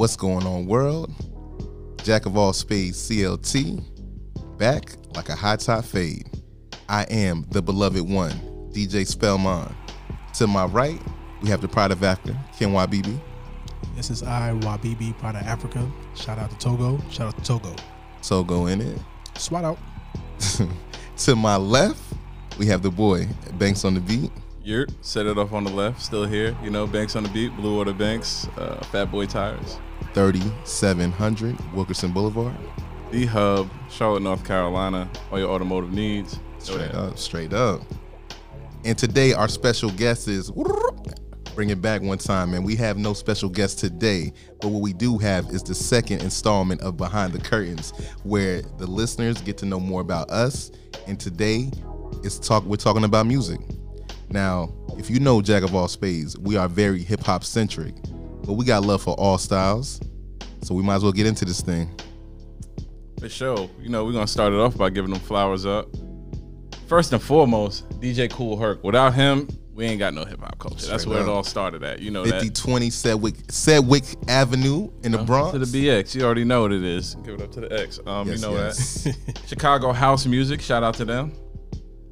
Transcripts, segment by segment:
What's going on, world? Jack of all spades, CLT, back like a high top fade. I am the beloved one, DJ Spellman. To my right, we have the pride of Africa, Ken YBB. This is I, Wabibi, part of Africa. Shout out to Togo. Shout out to Togo. Togo in it. Swat out. to my left, we have the boy, Banks on the beat. Yurt, set it off on the left, still here. You know, Banks on the beat, Blue Water Banks, uh, Fat Boy Tires. 3700 Wilkinson Boulevard. The Hub, Charlotte, North Carolina. All your automotive needs. Straight up, straight up. And today our special guest is bring it back one time, man. We have no special guest today, but what we do have is the second installment of Behind the Curtains, where the listeners get to know more about us. And today, it's talk. We're talking about music. Now, if you know Jack of all spades, we are very hip hop centric, but we got love for all styles, so we might as well get into this thing. The show, you know, we're gonna start it off by giving them flowers up. First and foremost, DJ Kool Herc. Without him, we ain't got no hip hop culture. That's Straight where up. it all started at. You know 5020 Sedgwick Sedgwick Avenue in the. Bronx. To the BX, you already know what it is. Give it up to the X. Um, Yes, you know yes. that. Chicago house music. Shout out to them.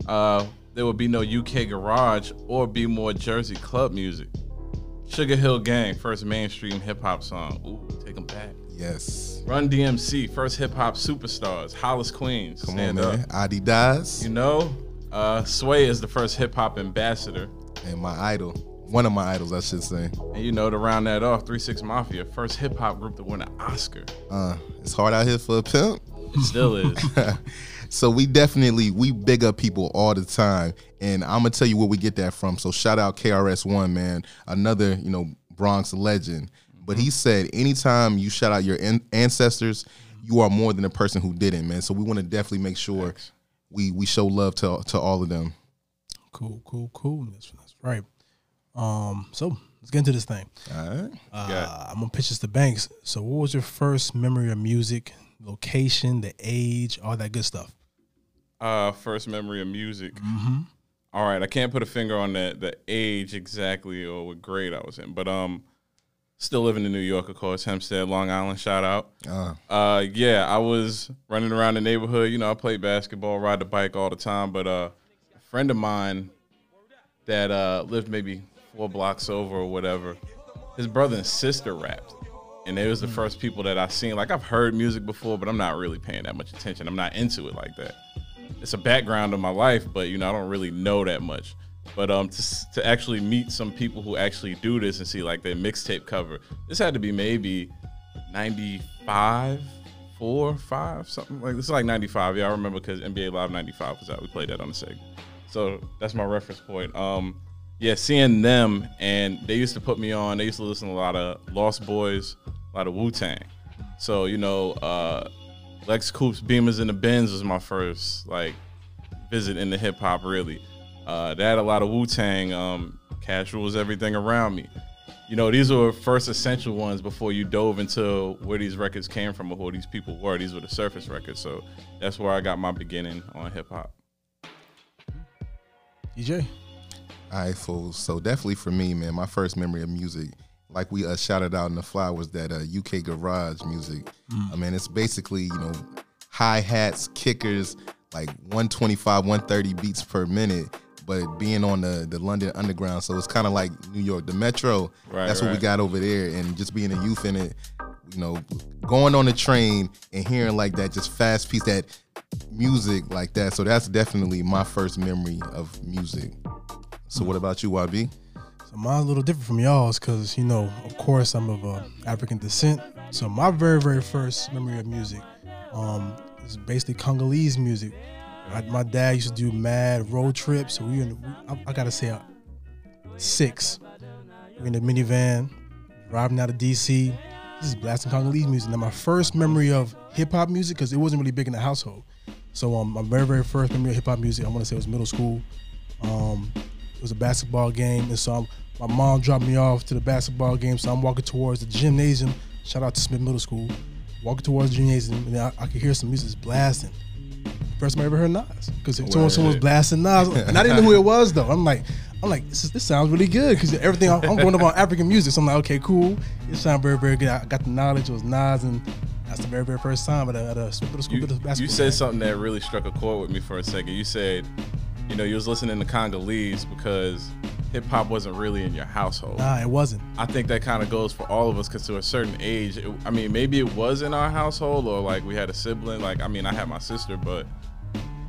Uh, there would be no UK garage or Baltimore Jersey club music. Sugar Hill Gang, first mainstream hip hop song. Ooh, take them back. Yes. Run DMC, first hip hop superstars. Hollis Queens, Come stand on, up. man. Adidas You know, uh, Sway is the first hip hop ambassador. and my idol. One of my idols, I should say. And you know, to round that off, 3 6 Mafia, first hip hop group to win an Oscar. Uh, it's hard out here for a pimp. It Still is. So we definitely we big up people all the time, and I'm gonna tell you where we get that from. So shout out KRS One, man, another you know Bronx legend. But he said, anytime you shout out your an- ancestors, you are more than a person who didn't, man. So we want to definitely make sure we we show love to to all of them. Cool, cool, cool. That's, that's right. Um, so let's get into this thing. All right. Uh, I'm gonna pitch this to Banks. So, what was your first memory of music, location, the age, all that good stuff? Uh, first memory of music. All right, I can't put a finger on the the age exactly or what grade I was in, but um, still living in New York, of course, Hempstead, Long Island. Shout out. Uh, Uh, yeah, I was running around the neighborhood. You know, I played basketball, ride the bike all the time. But uh, a friend of mine that uh, lived maybe four blocks over or whatever, his brother and sister rapped, and they was the first people that I seen. Like I've heard music before, but I'm not really paying that much attention. I'm not into it like that. It's a background of my life, but you know, I don't really know that much. But um, to, to actually meet some people who actually do this and see like their mixtape cover, this had to be maybe 95, 4, 5, something like this. is like 95. Yeah, I remember because NBA Live 95 was out. We played that on the segment. So that's my reference point. Um, yeah, seeing them and they used to put me on. They used to listen to a lot of Lost Boyz, a lot of Wu Tang. So you know, uh, Lex Coops, Beamers, and the Benz was my first like visit into hip hop. Really, uh, they had a lot of Wu Tang. Um, Cash rules everything around me. You know, these were first essential ones before you dove into where these records came from or who these people were. These were the surface records. So that's where I got my beginning on hip hop. DJ. All right, fools. So definitely for me, man, my first memory of music, like we uh, shouted out in the fly, was that uh, UK garage music. I mean, it's basically you know hi hats, kickers, like 125, 130 beats per minute. But being on the the London Underground, so it's kind of like New York, the Metro. Right, that's what we got over there, and just being a youth in it, you know, going on the train and hearing like that, just fast piece that music like that. So that's definitely my first memory of music. So what about you, YB? So mine's a little different from y'all's because you know, of course, I'm of uh, African descent. So my very, very first memory of music um, is basically Congolese music. I, my dad used to do mad road trips. So we, were in, I, I gotta say, uh, six. We're in the minivan, driving out of DC. This is blasting Congolese music. Now my first memory of hip hop music because it wasn't really big in the household. So um, my very, very first memory of hip hop music, I want to say it was middle school. Um, it was a basketball game, and so I'm, my mom dropped me off to the basketball game. So I'm walking towards the gymnasium. Shout out to Smith Middle School. Walking towards the gymnasium, and I, I could hear some music blasting. First time I ever heard Nas, because someone, someone was blasting Nas, and I didn't know who it was though. I'm like, I'm like, this, is, this sounds really good because everything I'm, I'm going up on African music. So I'm like, okay, cool. It sounds very, very good. I got the knowledge. It was Nas, and that's the very, very first time at a, at a school, You, basketball. you said game. something that really struck a chord with me for a second. You said, you know, you was listening to Congolese because hip hop wasn't really in your household. Nah, it wasn't. I think that kind of goes for all of us because to a certain age, it, I mean, maybe it was in our household or like we had a sibling. Like, I mean, I had my sister, but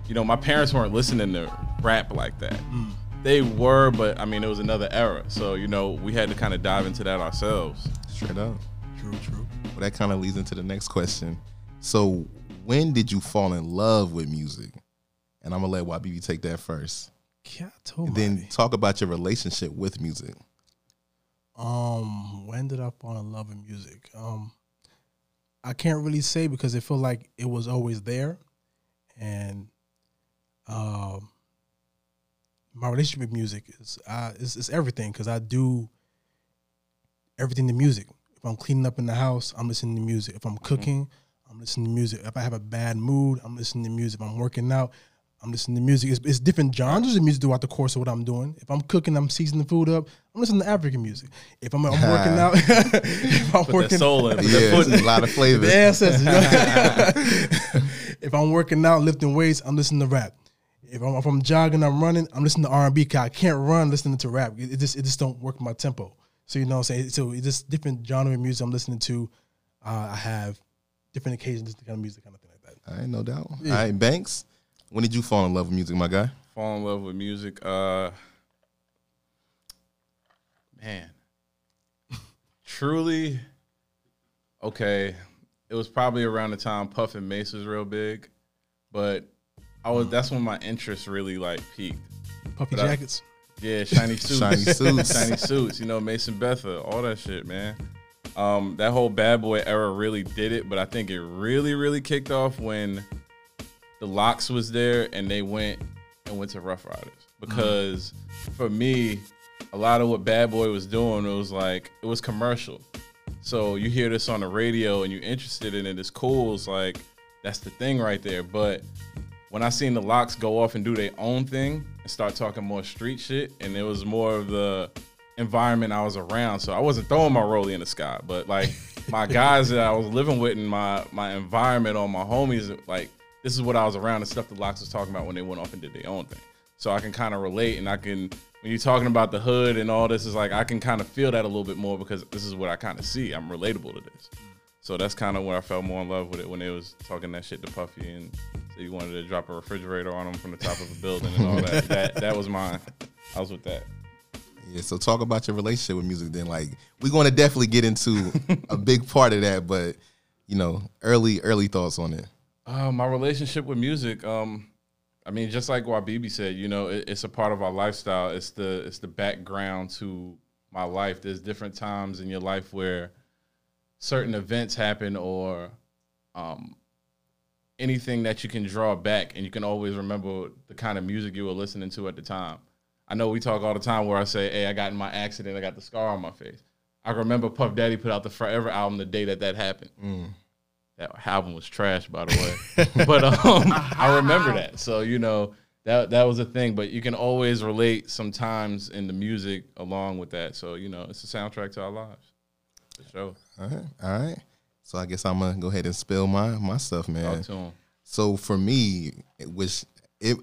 you know, my parents weren't listening to rap like that. Mm. They were, but I mean, it was another era. So, you know, we had to kind of dive into that ourselves. Straight up. True, true. Well, that kind of leads into the next question. So, when did you fall in love with music? And I'm gonna let YBB take that first. Yeah, I told And then talk about your relationship with music. Um, when did I fall in love with music? Um, I can't really say because it felt like it was always there, and um, my relationship with music is uh, it's, is everything because I do everything to music. If I'm cleaning up in the house, I'm listening to music. If I'm cooking, I'm listening to music. If I have a bad mood, I'm listening to music. If I'm working out, I'm listening to music. It's, it's different genres of music throughout the course of what I'm doing. If I'm cooking, I'm seasoning the food up. I'm listening to African music. If I'm, I'm working out, if I'm Put working, that soul in, put Yeah, foot in. a lot of flavor. the ancestors. if I'm working out, lifting weights, I'm listening to rap. If I'm, if I'm jogging, I'm running, I'm listening to R&B. Cause I can't run listening to rap. It, it just it just don't work my tempo. So you know what I'm saying. So it's just different genre of music I'm listening to. Uh, I have different occasions, different kind of music, kind of thing like that. All right, no doubt. Yeah. All right, Banks. When did you fall in love with music, my guy? fall in love with music. Uh, man, truly, okay. It was probably around the time Puff and Mase was real big, but I was that's when my interest really like peaked. Puffy But I- jackets. Yeah, shiny suits, Shiny suits. shiny suits. You know, Mason Betha, all that shit, man. Um, that whole bad boy era really did it, but I think it really, really kicked off when the LOX was there and they went and went to Ruff Ryders. Because for me, a lot of what Bad Boy was doing, it was like it was commercial. So you hear this on the radio and you're interested in it, it's cool. It's like that's the thing right there. But when I seen the LOX go off and do their own thing and start talking more street shit, and it was more of the environment I was around. So I wasn't throwing my rollie in the sky, but like my guys that I was living with in my my environment or my homies, like this is what I was around and stuff the LOX was talking about when they went off and did their own thing. So I can kind of relate and I can when you're talking about the hood and all this is like I can kind of feel that a little bit more because this is what I kind of see. I'm relatable to this. So that's kind of where I fell more in love with it when they was talking that shit to Puffy and so you wanted to drop a refrigerator on him from the top of a building and all that. that that was mine. I was with that. Yeah, so talk about your relationship with music then. Like, we're to definitely get into a big part of that, but, you know, early, early thoughts on it. Uh, my relationship with music, um, I mean, just like BB said, you know, it, it's a part of our lifestyle. It's the it's the background to my life. There's different times in your life where certain events happen or um, anything that you can draw back, and you can always remember the kind of music you were listening to at the time. I know we talk all the time where I say, "Hey, I got in my accident. I got the scar on my face." I remember Puff Daddy put out the Forever album the day that that happened. That album was trash, by the way. but um, I remember that. So you know that that was a thing. But you can always relate sometimes in the music along with that. So you know it's a soundtrack to our lives. For sure. All right, all right. So I guess I'm gonna go ahead and spill my my stuff, man. Talk to him. So for me, it was if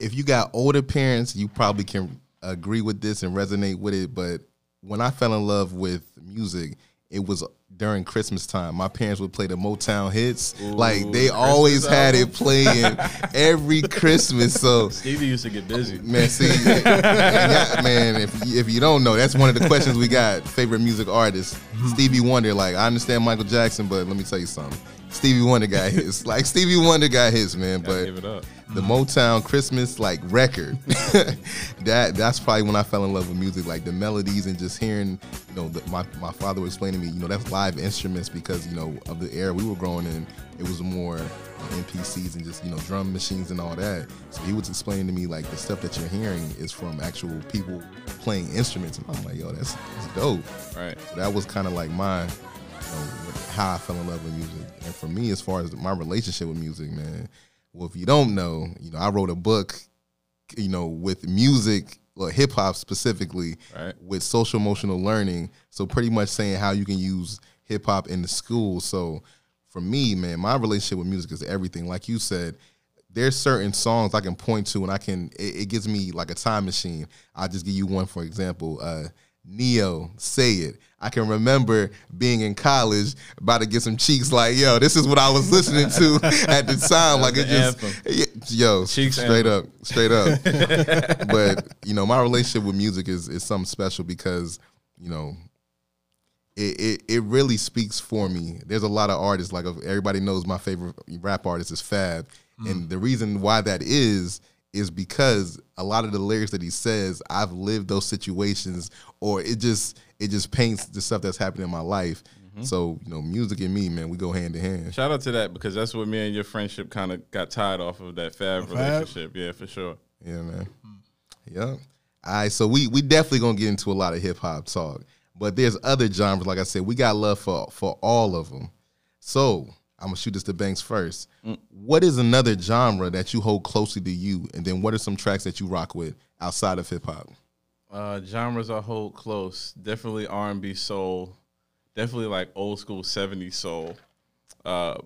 if you got older parents, you probably can agree with this and resonate with it. But when I fell in love with music, it was during Christmas time. My parents would play the Motown hits. like they Christmas always had it playing every Christmas. So Stevie used to get busy. Man, see, yeah, man, if if you don't know, that's one of the questions we got. Favorite music artist, mm-hmm. Stevie Wonder. Like, I understand Michael Jackson, but let me tell you something. Stevie Wonder got his. Like Stevie Wonder got his, man. Gotta But give it up. the Motown Christmas like record, that that's probably when I fell in love with music. Like the melodies and just hearing, you know, the, my my father would explain to me, you know, that's live instruments because you know of the era we were growing in. It was more MPCs and just you know drum machines and all that. So he was explaining to me like the stuff that you're hearing is from actual people playing instruments, and I'm like, yo, that's, that's dope. Right. So that was kind of like my, you know, how I fell in love with music. And for me, as far as my relationship with music, man, well, if you don't know, you know, I wrote a book, you know, with music well, hip hop specifically, Right. with social emotional learning. So pretty much saying how you can use hip hop in the school. So for me, man, my relationship with music is everything. Like you said, there's certain songs I can point to and I can it, it gives me like a time machine. I'll just give you one for example. Uh Neo, say it. I can remember being in college, about to get some cheeks. Like, yo, this is what I was listening to at the time. Like, it just, yo, Cheeks straight up, straight up. but you know, my relationship with music is is something special because you know, it, it it really speaks for me. There's a lot of artists like everybody knows my favorite rap artist is Fab, and the reason why that is is because a lot of the lyrics that he says, I've lived those situations, or it just it just paints the stuff that's happening in my life. Mm-hmm. So you know, music and me, man, we go hand in hand. Shout out to that because that's what me and your friendship kind of got tied off of that Fab Fab? relationship. Yeah, for sure. Yeah, man. Yeah. All right, so we we definitely gonna get into a lot of hip hop talk, but there's other genres. Like I said, we got love for for all of them. So I'm gonna shoot this to Banks first. What is another genre that you hold closely to you, and then what are some tracks that you rock with outside of hip hop? Uh, genres I hold close. Definitely R and B soul. Definitely like old school '70s soul. Uh,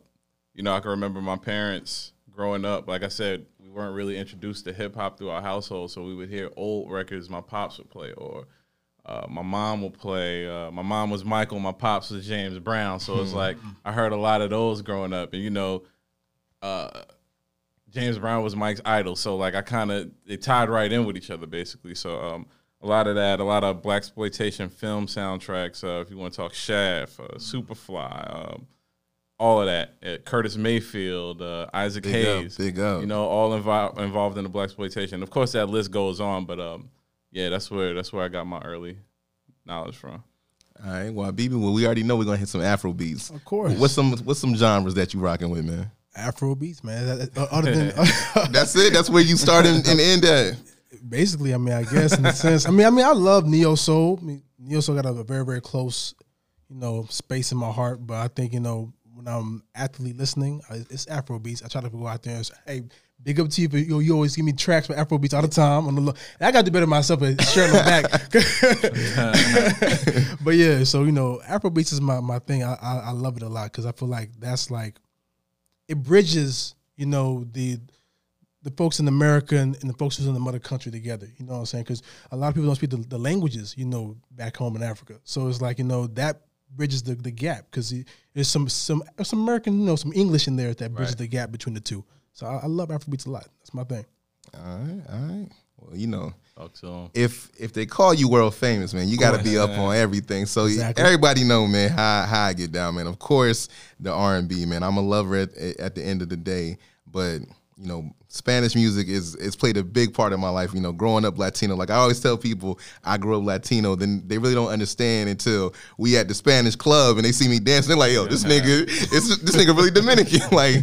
you know, I can remember my parents growing up. Like I said, we weren't really introduced to hip hop through our household, so we would hear old records my pops would play, or uh, my mom would play. Uh, my mom was Michael, my pops was James Brown. So it's like I heard a lot of those growing up, and you know, uh, James Brown was Mike's idol, so like I kind of they tied right in with each other basically. So um, a lot of that, a lot of black exploitation film soundtracks. Uh, if you want to talk Shaft, uh, Superfly, um, all of that. Uh, Curtis Mayfield, uh, Isaac Big up, Hayes, big up. You know, all invo- involved in the black exploitation. Of course, that list goes on, but um, yeah, that's where that's where I got my early knowledge from. All right, well, BB, well, we already know we're gonna hit some Afro beats. Of course. What's some what's some genres that you rocking with, man? Afro beats, man. That- that- uh, Other than That's it. That's where you start and, and end at. basically, I mean, I guess in a sense, I mean, I mean, I love neo soul. I mean, neo soul got a very, very close, you know, space in my heart. But I think you know, when I'm actively listening, uh, it's Afro beats. I try to go out there and say, hey. Big up to you, for, you, you always give me tracks for Afro beats all the time. On the I got to better myself at sharing the back. but yeah, so you know, Afro beats is my, my thing. I, I I love it a lot because I feel like that's like it bridges, you know, the the folks in America and, and the folks who's in the mother country together. You know what I'm saying? Because a lot of people don't speak the, the languages, you know, back home in Africa. So it's like you know that bridges the, the gap because there's some some some American, you know, some English in there that bridges Right. the gap between the two. So I, I love Afrobeats a lot. That's my thing. All right, all right. Well, you know, Talk to if if they call you world famous, man, you got to be up on everything. So Exactly. everybody know, man, how how I get down, man. Of course, the R and B, man. I'm a lover at at the end of the day, but you know, Spanish music is is played a big part of my life. You know, growing up Latino, like I always tell people, I grew up Latino. Then they really don't understand until we at the Spanish club and they see me dancing. They're like, "Yo, this nigga, it's, this nigga really Dominican." like,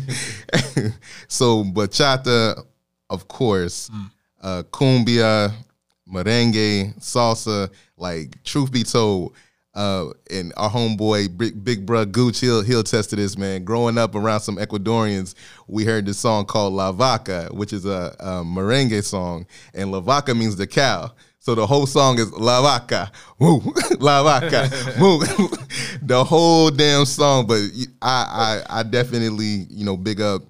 so bachata, of course, uh, cumbia, merengue, salsa. Like, truth be told, uh, and our homeboy Big, Big Bruh Gooch, he'll, he'll attest to this, man. Growing up around some Ecuadorians, we heard this song called La Vaca, which is a, a merengue song, and La Vaca means the cow. So the whole song is La Vaca, woo, La Vaca, woo. the whole damn song. But I, I, I definitely, you know, big up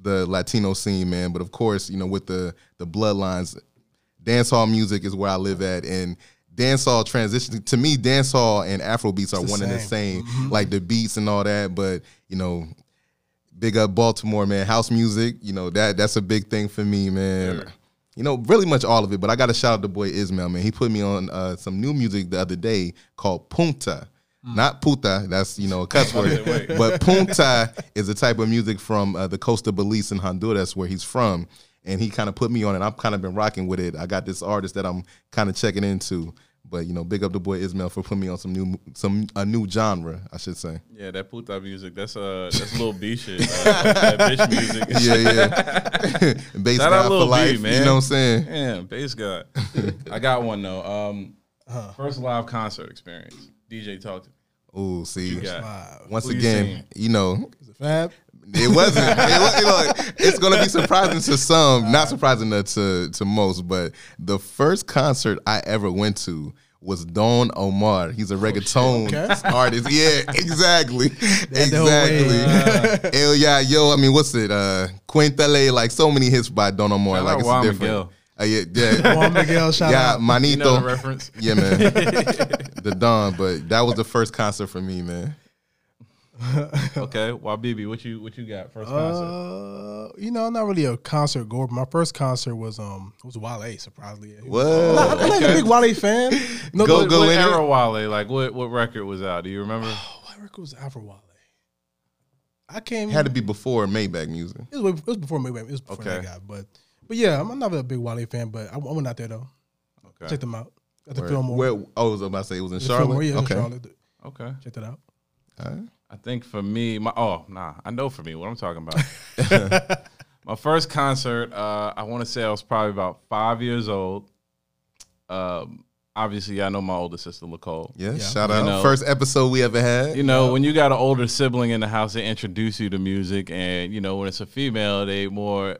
the Latino scene, man. But of course, you know, with the the bloodlines, dancehall music is where I live at, and dancehall transition to me, dancehall and Afro beats are one and the same. same, like the beats and all that. But you know, big up Baltimore, man. House music, you know that that's a big thing for me, man. Sure. You know, really much all of it, but I got to shout out the boy Ismail, man. He put me on uh, some new music the other day called Punta. Not puta, that's you know a cuss word, but punta is a type of music from uh, the coast of Belize in Honduras, where he's from, and he kind of put me on it. I've kind of been rocking with it. I got this artist that I'm kind of checking into, but you know, big up the boy Ismail for putting me on some new, some a new genre, I should say. Yeah, that puta music. That's uh, that's little B shit. Uh, that bitch music. Yeah, yeah. Bass Shout out guy for Lil B, life, man. you know what I'm saying? Damn, Based God. I got one though. Um, first live concert experience. DJ talk to me. Oh, see, You got Wow. once Who you again, seen? you know, Is it Fab? It wasn't. it was, you know, it's gonna be surprising to some, not surprising to, to to most. But the first concert I ever went to was Don Omar. He's a reggaeton Okay. artist. Yeah, exactly, the whole exactly. El yeah, yo. I mean, what's it? Uh, Quintale, like so many hits by Don Omar. Shout like out it's Juan different. Miguel. Uh, yeah, yeah. Juan Miguel, shout yeah, out. Manito. You know the reference? Yeah, man. the Don, but that was the first concert for me, man. Okay, Wabibi, what you what you got first concert? Uh, you know, I'm not really a concert goer. But my first concert was um was Wale. Surprisingly, yeah. What? I'm not, I'm not a big Wale fan. No, Go, no, go what in era it. Wale? Like what what record was out? Do you remember? What record was after Wale? I can't. It had to be before Maybach music. It was, it was before Mayweather. It was before that guy. But but yeah, I'm not a big Wale fan. But I, I went out there though. Okay. Check them out at the Where, Fillmore. where, oh, I was about to say it was in The Charlotte. Fillmore, yeah, okay. in Charlotte. Okay. Check that out. All right. I think for me, my oh nah, I know for me what I'm talking about. my first concert, uh, I want to say I was probably about five years old. Um, obviously, I know my older sister Nicole. Yeah, Yeah. shout You out. know. First episode we ever had. You know, when you got an older sibling in the house, they introduce you to music, and you know, when it's a female, they more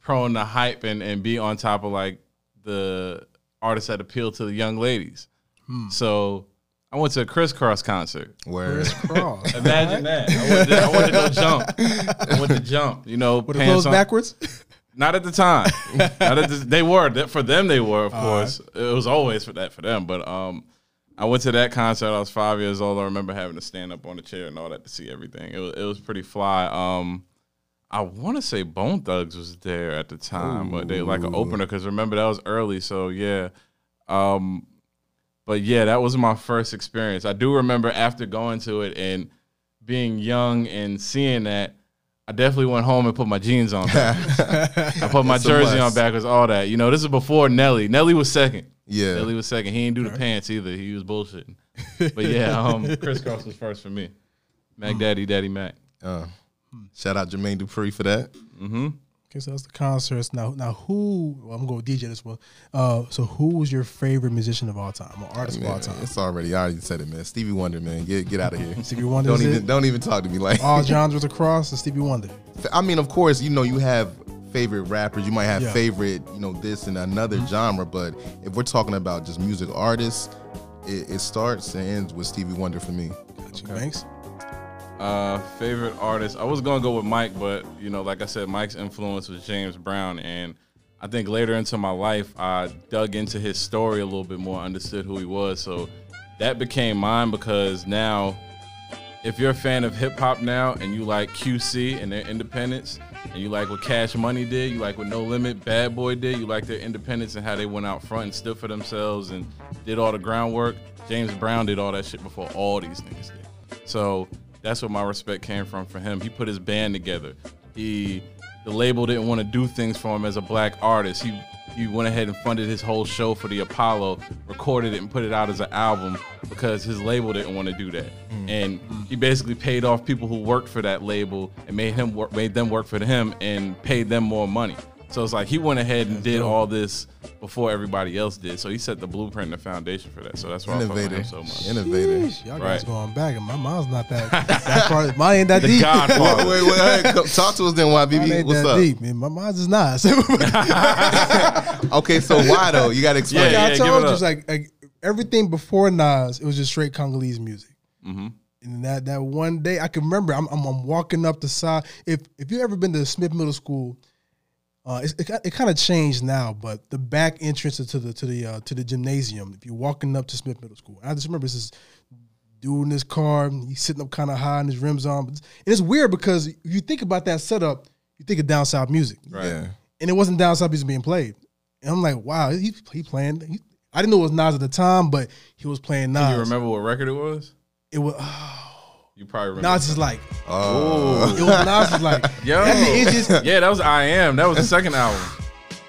prone to hype and, and be on top of like the artists that appeal to the young ladies. So I went to a Kris Kross concert. Where Kris Kross. Imagine that. I went, to, I went to go jump. I went to jump. You know, With the pants clothes on- backwards. Not at the time. Not at the, they were for them. They were, of All course. It was always for that for them. But um, I went to that concert. I was five years old. I remember having to stand up on a chair and all that to see everything. It was it was pretty fly. Um, I want to say Bone Thugs was there at the time, but they like an opener because remember that was early. So yeah. Um, but yeah, that was my first experience. I do remember after going to it and being young and seeing that, I definitely went home and put my jeans on. I put my jersey on backwards, all that. You know, this is before Nelly. Nelly was second. yeah, Nelly was second. He didn't do the pants either. He was bullshitting. But yeah, um, Kris Kross was first for me. Mac Daddy, Daddy Mac. uh, shout out Jermaine Dupri for that. Mm-hmm. Okay, so that's the concerts. Now, now who? Well, I'm gonna go DJ this one. Uh, so who was your favorite musician of all time, or artist of all time? it's already. I already said it, man. Stevie Wonder, man. Get get out of here. Stevie Wonder. don't is even it? don't even talk to me like. all genres across. And Stevie Wonder. I mean, of course, you know you have favorite rappers. You might have Yeah. favorite, you know, this and another genre. But if we're talking about just music artists, it, it starts and ends with Stevie Wonder for me. Got you, Banks. Uh, favorite artist. I was gonna go with Mike, but you know, like I said, Mike's influence was James Brown, and I think later into my life, I dug into his story a little bit more, understood who he was. So that became mine because now, if you're a fan of hip hop now and you like QC and their independence, and you like what Cash Money did, you like what No Limit, Bad Boy did, you like their independence and how they went out front and stood for themselves and did all the groundwork. James Brown did all that shit before all these niggas did. So that's where my respect came from for him. He put his band together. He the label didn't want to do things for him as a black artist. He he went ahead and funded his whole show for the Apollo, recorded it and put it out as an album because his label didn't want to do that. Mm. And he basically paid off people who worked for that label and made him work made them work for him and paid them more money. So it's like he went ahead and did all this before everybody else did. So he set the blueprint and the foundation for that. So that's why I fuck with Innovator, him so much. innovator. Sheesh, y'all guys Right. going back, and my mom's not that. that far, mine ain't that The deep. Godfather. Wait, wait, wait. hey, come- talk to us then, Mine YBB. ain't What's that up? deep, man. My mom's is not. Okay, so why though? You gotta explain. Yeah, Like yeah, I give told it you, up. it's like, like everything before Nas, it was just straight Congolese music. Mm-hmm. And that that one day, I can remember. I'm, I'm, I'm walking up the side. If if you ever been to Smith Middle School, uh, it's, it it kind of changed now. But the back entrance to the to the uh, to the gymnasium, if you're walking up to Smith Middle School, I just remember this is dude in his car. He's sitting up kind of high, and his rims on. And it's weird because if you think about that setup, you think of down south music Right. Yeah. and it wasn't down south music being played. And I'm like, wow, he, he playing. He, I didn't know it was Nas at the time, but he was playing Nas. You remember what record it was? It was You probably remember. Nas is like Oh, it was Nas is like Yo. that nigga, it just yeah, that was I Am. That was the second album.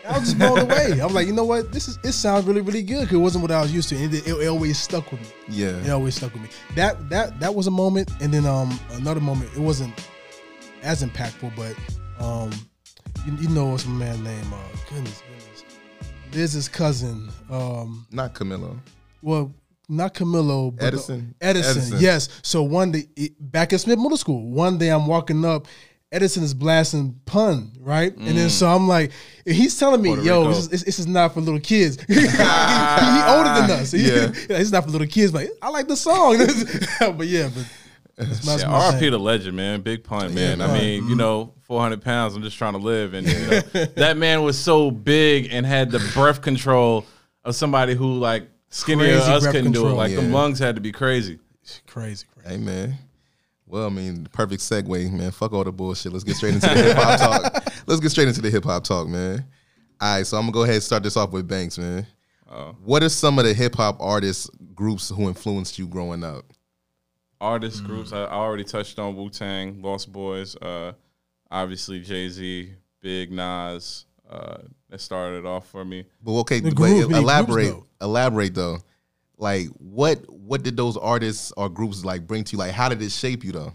I was just blown away. I'm like, you know what? This is it sounds really really good. 'cause it wasn't what I was used to. And it, it, it always stuck with me. Yeah, it always stuck with me. That that that was a moment, and then um another moment. It wasn't as impactful, but um you, you know what's my man name? Uh, goodness, goodness, Liz's cousin. Um, Not Camilo. well, not Camilo, but the- Edison? Edison, Edison. yes. So one day, back at Smith Middle School, one day I'm walking up, Edison is blasting pun, right? And then mm. so I'm like, he's telling me, Puerto yo, this is, this, this is not for little kids. he, he ah, older than us. He- Yeah. it's not for little kids. But I like the song. but yeah, but that's my, Yeah, my RP the legend, man. Big pun, man. I pun. mean, you mm. know, 400 pounds. I'm just trying to live. And you know, that man was so big and had the breath control of somebody who, like, skinnier Crazy us couldn't do it. Like, them Yeah. lungs had to be crazy. crazy, crazy. Hey man. Well, I mean, perfect segue, man. Fuck all the bullshit. Let's get straight into the hip hop talk. Let's get straight into the hip hop talk, man. All right, so I'm gonna go ahead and start this off with Banks, man. What are some of the hip hop artists groups who influenced you growing up? Artist groups, I, I already touched on Wu Tang, Lost Boyz, uh, obviously Jay Z, Big Nas. Uh, that started it off for me. But okay, but group, elaborate, groups, elaborate though. Like, what what did those artists or groups like bring to you? Like, how did it shape you though?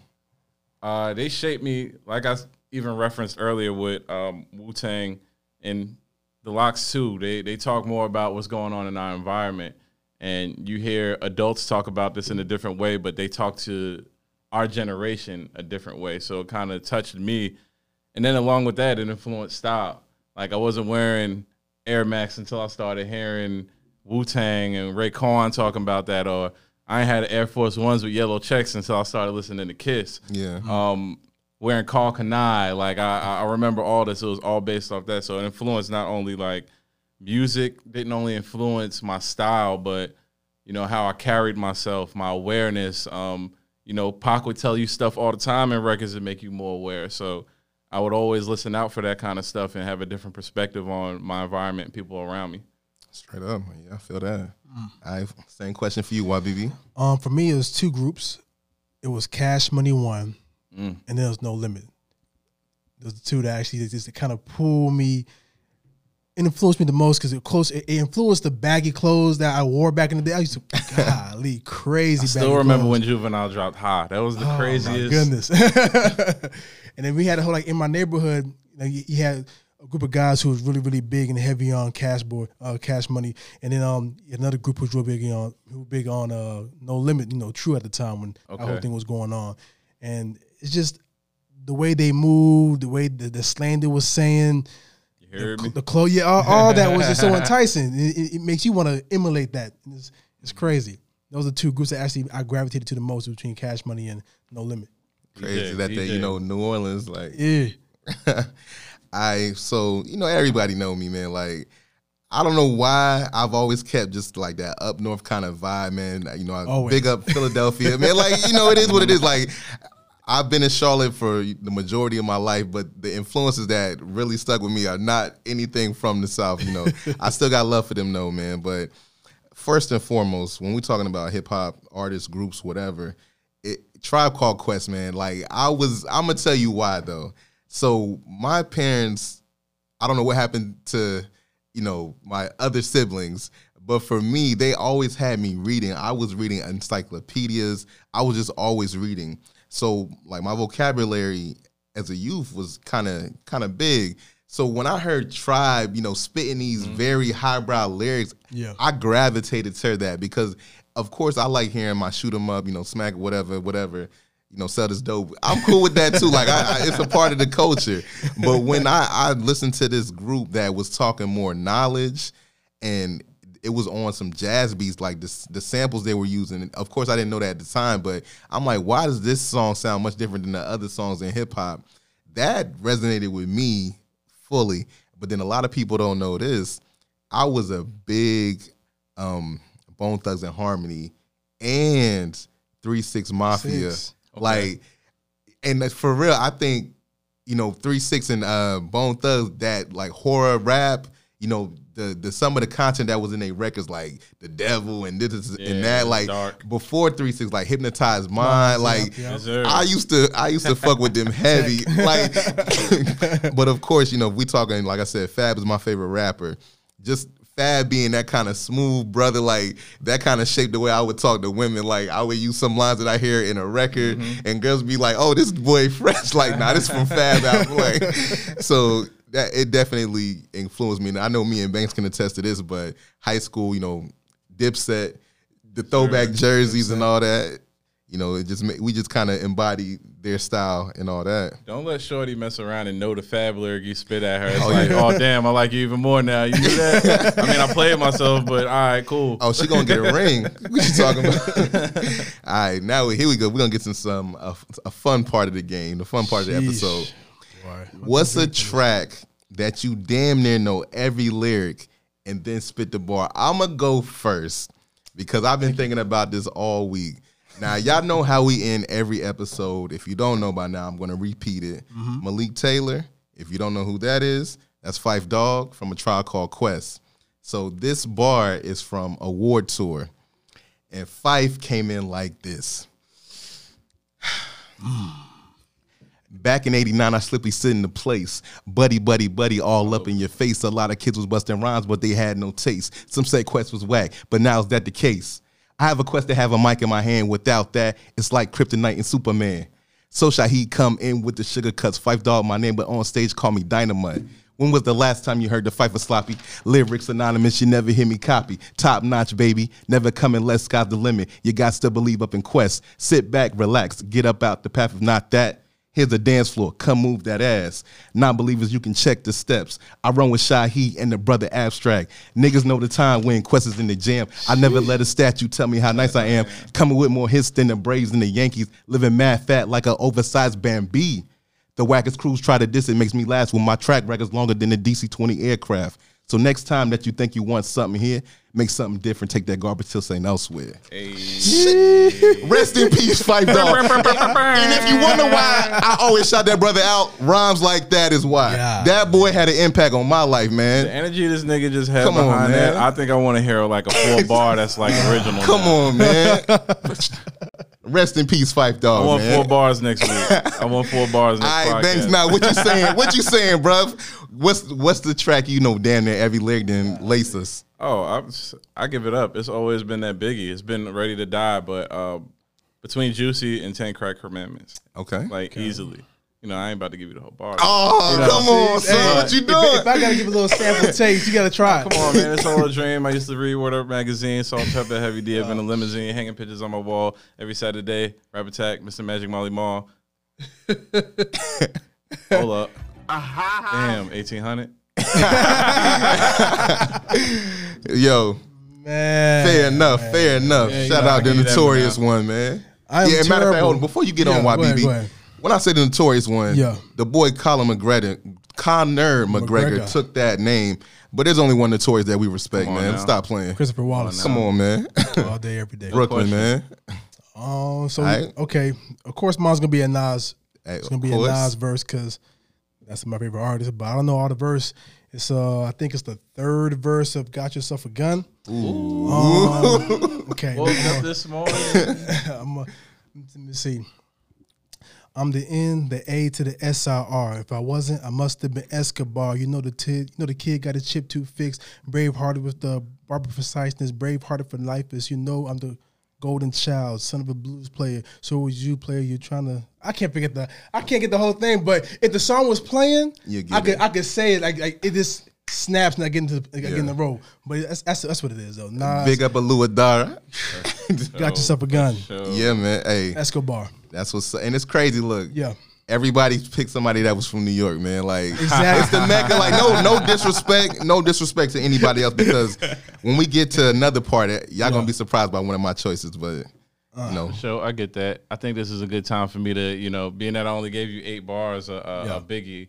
Uh, they shaped me, like I even referenced earlier with um, Wu Tang and the LOX too. They they talk more about what's going on in our environment, and you hear adults talk about this in a different way, but they talk to our generation a different way. So it kind of touched me, and then along with that, it influenced style. Like I wasn't wearing Air Max until I started hearing Wu Tang and Raekwon talking about that, or I had Air Force Ones with yellow checks until I started listening to Kiss Yeah, um, wearing Karl Kani. Like I, I remember all this. It was all based off that. So it influenced not only like music, didn't only influence my style, but you know how I carried myself, my awareness. Um, you know, Pac would tell you stuff all the time in records that make you more aware. So I would always listen out for that kind of stuff and have a different perspective on my environment and people around me. Straight up. Yeah, I feel that. All right, same question for you, YBB. Um, for me, it was two groups. It was Cash Money One, Mm. and there was No Limit. Those the two that actually just kind of pull me, it influenced me the most because it close. It, it influenced the baggy clothes that I wore back in the day. I used to, golly, crazy. I still baggy remember clothes. when Juvenile dropped High. That was the Oh, my craziest. goodness. and then we had a whole like in my neighborhood. You, know, you, you had a group of guys who was really really big and heavy on cash boy, uh, cash money, and then um another group who was real big on who big on uh no limit. You know, true at the time when that whole thing was going on, and it's just the way they moved, the way the, the slang they was saying. You heard me? The clothes, yeah, all, all that was just so enticing. It, it- it makes you want to emulate that. It's, it's crazy. Those are two groups that actually I gravitated to the most between Cash Money and No Limit. Crazy DJ, that they, you know, New Orleans, like Yeah. I so you know everybody know me, man. Like I don't know why I've always kept just like that up north kind of vibe, man. You know, I Always. big up Philadelphia, man. Like you know, it is what it is. Like I've been in Charlotte for the majority of my life, but the influences that really stuck with me are not anything from the South. You know, I still got love for them, though, man. But first and foremost, when we're talking about hip hop artists, groups, whatever, it, Tribe Called Quest, man. Like I was, I'm gonna tell you why though. So my parents, I don't know what happened to, you know, my other siblings, but for me, they always had me reading. I was reading encyclopedias. I was just always reading. So like my vocabulary as a youth was kind of kind of big. So when I heard Tribe, you know, spitting these mm. very highbrow lyrics, Yeah. I gravitated to that because, of course, I like hearing my shoot 'em up, you know, smack whatever, whatever, you know, sell this dope. I'm cool with that too. Like, I, I, it's a part of the culture. But when I, I listened to this group that was talking more knowledge and it was on some jazz beats, like the, the samples they were using. Of course, I didn't know that at the time, but I'm like, why does this song sound much different than the other songs in hip hop? That resonated with me fully. But then a lot of people don't know this. I was a big um, Bone Thugs and Harmony and Three Six Mafia. Six. Like, and for real, I think you know Three Six and uh, Bone Thugs that like horror rap. You know the the some of the content that was in their records like the devil and this is- Yeah, and that like dark. before Three Six like hypnotized mind like yeah. Yes. I used to I used to fuck with them heavy. Like but of course, you know, if we talking like I said, Fab is my favorite rapper. Just Fab being that kind of smooth brother, like that kind of shaped the way I would talk to women. Like I would use some lines that I hear in a record, Mm-hmm. and girls be like, "Oh, this boy fresh." Like, nah, this from Fab album. Like, so that it definitely influenced me. And I know me and Banks can attest to this, but high school, you know, Dipset, the throwback jerseys and all that. You know, it just we just kind of embody their style and all that. Don't let Shorty mess around and know the fab lyric you spit at her. It's Oh, like, yeah. oh damn, I like you even more now. You do that? I mean, I play it myself, but all right, cool. Oh, she gonna get a ring. What you talking about? all right, now we, here we go. We're gonna get some some a, a fun part of the game, the fun part of the episode. Boy. What's a track that you damn near know every lyric and then spit the bar? I'ma go first because I've been thinking about this all week. Now y'all know how we end every episode. If you don't know by now, I'm gonna repeat it. Mm-hmm. Malik Taylor. If you don't know who that is, that's Phife Dawg from a Tribe Called Quest. So this bar is from Award Tour, and Phife came in like this. Back in 89, I slipped sit in the place. Buddy, buddy, buddy, all up in your face. A lot of kids was busting rhymes, but they had no taste. Some said Quest was whack, but now is that the case? I have a quest to have a mic in my hand. Without that, it's like Kryptonite and Superman. So Shaheed come in with the sugar cuts. Phife Dawg my name, but on stage call me Dynamite. When was the last time you heard the fight for sloppy? Lyrics anonymous, you never hear me copy. Top notch, baby. Never coming less, sky's the limit. You got to believe up in quest. Sit back, relax, get up out the path. If not that, here's the dance floor. Come move that ass. Non believers, you can check the steps. I run with Shaheed and the brother Abstract. Niggas know the time when Quest is in the jam. I never let a statue tell me how nice I am. Coming with more hits than the Braves and the Yankees. Living mad fat like an oversized Bambi. The wackest crews try to diss it makes me last when my track record's longer than the DC 20 aircraft. So next time that you think you want something here, make something different. Take that garbage till saying elsewhere. Hey. Rest in peace, Phife Dawg. and if you wonder why I always shout that brother out, rhymes like that is why. Yeah. That boy had an impact on my life, man. The energy this nigga just had Come on, behind man. that, I think I want to hear like a full bar that's like original. Come now. on, man. Rest in peace, Phife I Dog, want man. four bars next week. I want four bars next All right, podcast. thanks. Now, what you saying? What you saying, bruv? What's what's the track you know damn near every lyric then lace us? Oh, I, I give it up. It's always been that Biggie. It's been ready to die, but uh, between Juicy and Ten Crack Commandments, Okay. like easily. You know, I ain't about to give you the whole bar. Oh, You know, come on, See, son. hey, What you doing? If, I gotta give a little sample taste, you gotta try. it. Come on, man. It's all a dream. I used to read Word Up magazine, Salt and Pepa, Heavy D, in a limousine, hanging pictures on my wall every Saturday. Rap Attack, Mr. Magic Marley Marl. Hold up. Damn, 1800. Yo, man. fair enough, fair enough. Yeah, you Shout know, out I the give you that notorious one one, man. I am yeah, matter of fact, hold on. Before you get Yeah, on, go ahead, YBB, go ahead. when I say the notorious one, Yeah. the boy Colin McGregor, Conor McGregor, McGregor. took that name, but there's only one notorious that we respect, on man. now. Stop playing. Christopher Wallace. Come on, man. All day, every day. Brooklyn, question. man. Um, so Alright. okay, of course, mine's gonna be a Nas. Hey, It's gonna of be course. a Nas verse because that's my favorite artist. But I don't know all the verse. It's uh, I think it's the third verse of "Got Yourself a Gun." Um, okay, Woke up this morning. I'm a, let me see. I'm the N, the A to the S I R. If I wasn't, I must have been Escobar. You know the tid, you know the kid got his chip too fixed. Brave hearted with the barber preciseness. Brave hearted for life is you know I'm the golden child, son of a blues player. So was you player? You're trying to? I can't forget the. I can't get the whole thing. But if the song was playing, I could it. I could say it like, like it just snaps and I get into the, I get in the row. But that's, that's that's what it is though. Nas, Big up a Luadara. got yourself a gun. Yeah, man. Hey, Escobar. that's what's and it's crazy. Look, Yeah. Everybody picked somebody that was from New York, man. Like Exactly. it's the mecca. Like no, no disrespect, no disrespect to anybody else because when we get to another part, eh, y'all gonna be surprised by one of my choices. But you know, Show, I get that. I think this is a good time for me to, you know, being that I only gave you eight bars, a, a, Yeah. a biggie.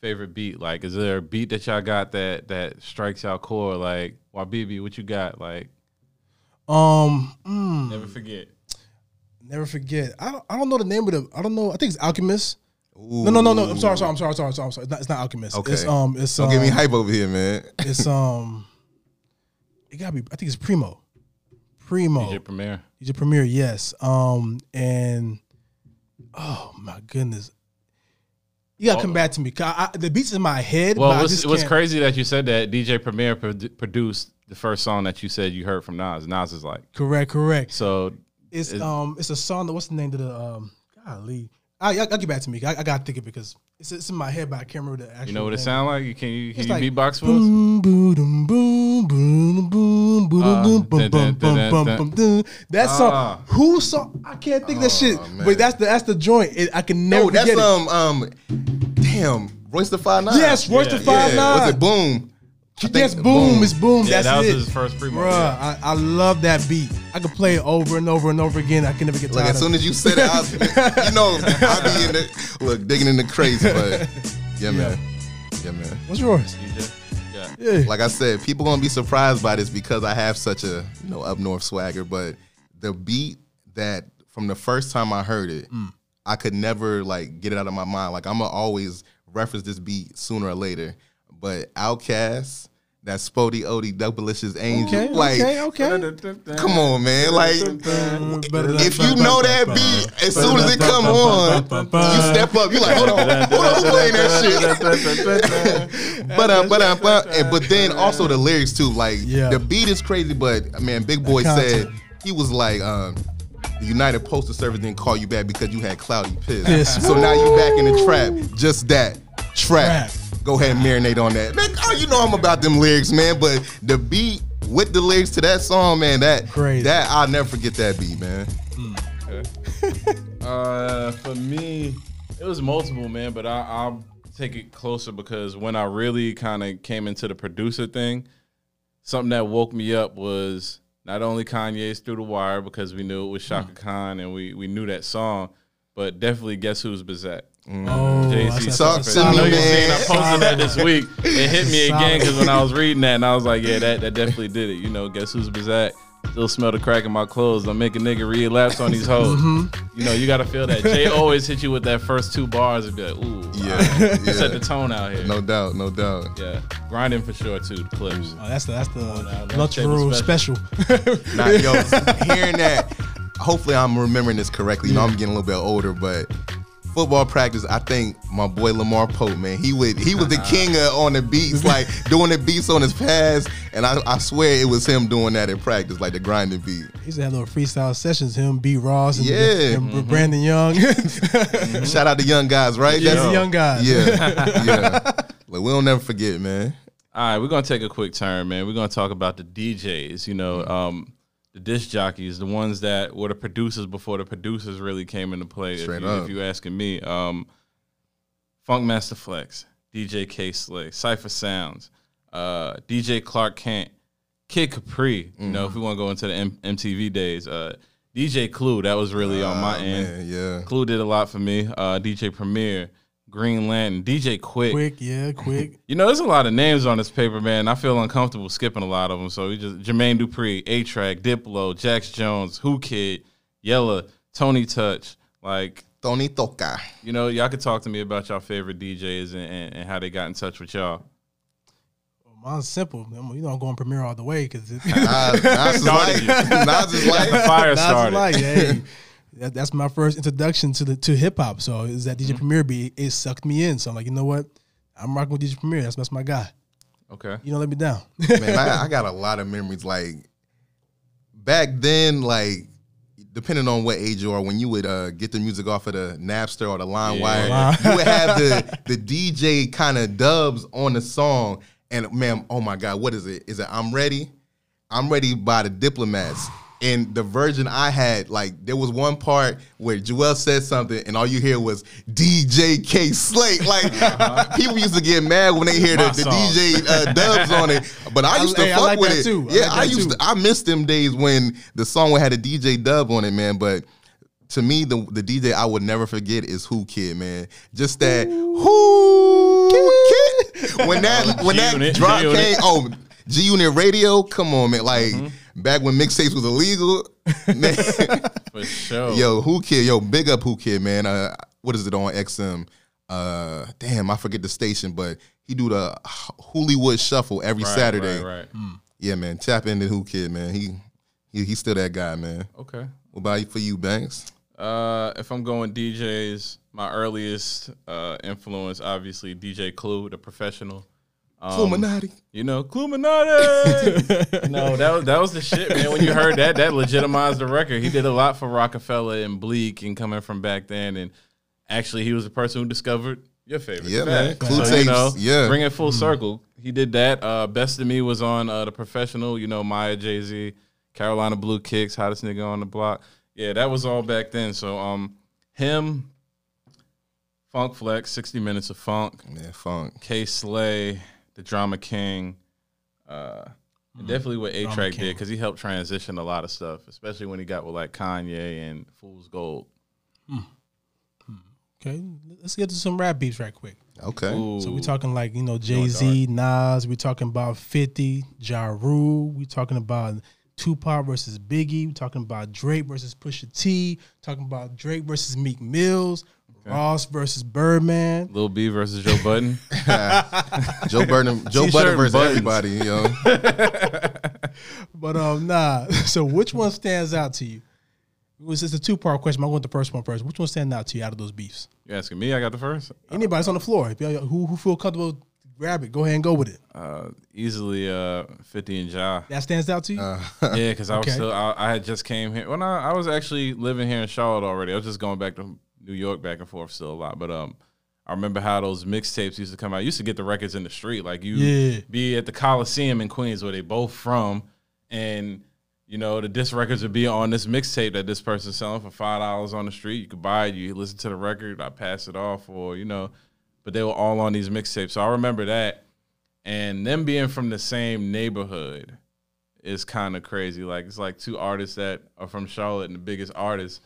Favorite beat, like, is there a beat that y'all got that that strikes y'all core? Like, Wabibi, what you got? Like, Um, mm, never forget. Never forget. I don't. I don't know the name of the. I don't know. I think it's Alchemist. No, no, no, no. I'm sorry. Sorry. I'm sorry. Sorry. Sorry. I'm sorry. It's not, it's not Alchemist. Okay. It's um. It's don't um, get me hype over here, man. It's um. It gotta be. I think it's Primo. Primo. DJ Premier. DJ Premier. Yes. Um. And oh my goodness. You gotta come back to me. 'Cause I, I, the beats in my head. Well, but I what's, just what's can't- crazy that you said that DJ Premier produ- produced the first song that you said you heard from Nas. Nas is like, Correct. Correct. so It's Is- um. It's a song. That, what's the name of the um? Golly. I, I, will get back to me. I, I gotta think it because it's, it's in my head, but I can't remember the actual. you know what it sound like? You can you can It's you like beatbox for us? boom, boom, boom, boom, boom, boom, boom, Uh, boom, boom, dun, boom, dun, boom, dun, boom, dun. boom, dun. That Ah. song, who song? I can't think of that shit, man. but that's the that's the joint. It, I can never No, that's forget it. um um, damn, Royce the Five Nine. Yes, Royce the Yeah, Five yeah. Nine. Was it Boom? I think Yes, boom, it's boom. Yeah, that's that was it. his first primo. Bruh, yeah. I, I love that beat. I could play it over and over and over again. I can never get Like tired as soon of as you said it, I was, you know, I be in the look digging in the crates, but yeah, man, yeah, man. What's yours? DJ. Yeah. Yeah. Like I said, people gonna be surprised by this because I have such a you know up north swagger, but the beat that from the first time I heard it, Mm. I could never like get it out of my mind. Like I'm gonna always reference this beat sooner or later. But OutKast. that SpottieOttieDopaliscious Angel, okay, like okay, okay. come on, man, like. If you know that beat, as soon as it come on, you step up. You're like, hold on, hold on, who playing that shit? but uh, but uh, but, and, but then also the lyrics too. Like Yeah. the beat is crazy, but man, Big Boi said he was like, um, the United Postal Service didn't call you back because you had cloudy piss. Piss. So now you back in the trap. Just that trap. Trap. Go ahead and marinate on that. Man, oh, you know I'm about them lyrics, man. But the beat with the lyrics to that song, man, that Crazy. that I'll never forget that beat, man. Uh, for me, it was multiple, man. But I, I'll take it closer because when I really kind of came into the producer thing, something that woke me up was not only Kanye's "Through the Wire" because we knew it was Chaka Khan and we we knew that song, but definitely "Guess Who's Bizet." Oh, Jay that's- Z. that's Talk I know you're I posted that this week. It hit me again because when I was reading that and I was like, yeah, that, that definitely did it. You know, guess who's Bizet? Still smell the crack in my clothes. Don't make a nigga relapse on these hoes. Mm-hmm. You know, you gotta feel that. Jay always hit you with that first two bars and be like, ooh, Yeah, alright. yeah. set the tone out here. No doubt, no doubt. Yeah, grinding for sure too. The clips. Oh, that's the that's now, the that's lunchroom table special. Nah, yo, hearing that, hopefully I'm remembering this correctly. You know, I'm getting a little bit older, but football practice, I think my boy Lamar Pope, man, he would he was the king of on the beats, like doing the beats on his pass, and I, I swear it was him doing that in practice, like the grinding beat. He used to have little freestyle sessions. Him, B. Ross, and, Yeah. and Brandon Young. Shout out to young guys, right? Yeah, That's- the young guys. Yeah, yeah. Like we'll never forget, man. All right, we're gonna take a quick turn, man. We're gonna talk about the DJs. You know, um, the disc jockeys, the ones that were the producers before the producers really came into play. Straight if, you, up. if you asking me, um, Funkmaster Flex, DJ K Slick, Cipha Sounds, uh, DJ Clark Kent, Kid Capri. You know, if we want to go into the M- MTV days, uh, DJ Clue. That was really on my Ah, end. yeah. Clue did a lot for me. Uh, DJ Premier, Green Lantern, DJ Quik. quick, yeah, quick. You know, there's a lot of names on this paper, man. I feel uncomfortable skipping a lot of them. So we just Jermaine Dupri, A-Trak, Diplo, Jax Jones, Whoo Kid, Yella, Tony Touch. Like, Tony Toca. you know, y'all could talk to me about y'all favorite DJs and, and, and how they got in touch with y'all. Mine's simple. I'm- You know, I'm going Premier all the way because it, Nas, Nas is Started like, Nas is The like, fire Nas is started. like, hey, that, that's my first introduction to the to hip hop. So is that DJ Mm-hmm. Premier beat? It sucked me in. So I'm like, you know what? I'm rocking with DJ Premier. That's that's my guy. Okay. You don't let me down. man, I, I got a lot of memories. Like back then, like depending on what age you are, when you would uh, get the music off of the Napster or the LimeWire, Yeah. you would have the the DJ kind of dubs on the song. And man, oh my God, what is it? Is it I'm Ready? I'm Ready by the Diplomats. And the version I had, like, there was one part where Juelz said something, and all you hear was DJ K Slay. Like, people used to get mad when they hear the, the. DJ uh, dubs on it. But I I- used to hey, I fuck like with it. too. I Yeah, like I used too. to. I missed them days when the song had a DJ dub on it, man. But to me, the the DJ I would never forget is Whoo Kid, man. Just that Whoo Kid. When that when that drop came, oh G Unit Radio, come on, man. Like Mm-hmm. Back when mixtapes was illegal, man. For sure. Yo, Whoo Kid, yo, big up Whoo Kid, man. Uh, what is it on XM? Uh, damn, I forget the station, but he do the Hollywood Shuffle every Right, Saturday. Right, right. Yeah, man. Tap into Whoo Kid, man. He, he he's still that guy, man. Okay. What about you for you, Banks? Uh, if I'm going DJs, my earliest uh, influence, obviously DJ Clue, the professional. Um, Illuminati. You know, Cluminati. no, that was that was the shit, man. When you heard that, that legitimized the record. He did a lot for Rockefeller and Bleek and coming from back then. And actually, he was the person who discovered your favorite. Yeah, the man. Clue So, you know, yeah. Bring it full circle. He did that. Uh, Best of Me was on uh, the professional. You know, Mya Jay Z, Carolina Blue Kicks, hottest nigga on the block. Yeah, that was all back then. So um, him, Funk Flex, sixty minutes of funk. Yeah, funk. K Slay, the Drama King. Uh, and definitely what A-Trak did because he helped transition a lot of stuff, especially when he got with like Kanye and Fool's Gold. Hmm. Hmm. Okay, let's get to some rap beats right quick. Okay. So we're talking like you know Jay Z, Nas. we're talking about Fifty, Ja Rule. we're talking about Tupac versus Biggie. we're talking about Drake versus Pusha T. Talking about Drake versus Meek Mills. Ross versus Birdman. Lil B versus Joe Budden. Joe Burton, Joe T-shirt Budden and versus buttons. everybody, yo. But um, nah. So which one stands out to you? It was just a two part question. I want the first one first. Which one stands out to you out of those beefs? You asking me? I got the first. Anybody's on the floor. Who who feel comfortable, grab it. Go ahead and go with it. Uh, easily uh, 50 and Ja. That stands out to you. Uh, yeah, because I was Okay. still, I, I had just came here. Well, no, I was actually living here in Charlotte already. I was just going back to New York back and forth still a lot. But um, I remember how those mixtapes used to come out. I used to get the records in the street. Like you Yeah. be at the Coliseum in Queens where they both from. And, you know, the disc records would be on this mixtape that this person's selling for $5 on the street. You could buy it. You listen to the record. I pass it off or, you know, but they were all on these mixtapes. So I remember that. And them being from the same neighborhood is kind of crazy. Like it's like two artists that are from Charlotte and the biggest artists.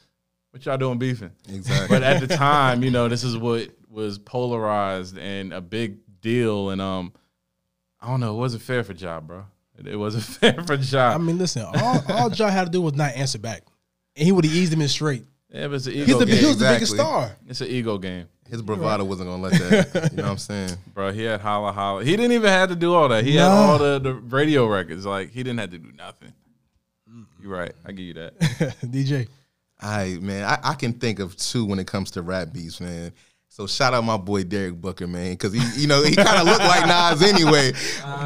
What y'all doing beefing? exactly. But at the time, you know, this is what was polarized and a big deal. And um, I don't know, it wasn't fair for Ja, bro. It, wasn't fair for Ja. I mean, listen. All all Ja had to do was not answer back, and he would have eased him in straight. Yeah, but it's an ego He's the, game. he was the biggest exactly. star. It's an ego game, His bravado wasn't gonna let that. You know what I'm saying? bro. He had holla holla. He didn't even have to do all that. He had Nah. all the, the radio records. Like he didn't have to do nothing. Mm-hmm. You're right. I give you that. DJ. I man, I, I can think of two when it comes to rap beats, man. So shout out my boy Derek Booker, man, because he, you know, he kind of looked like Nas anyway.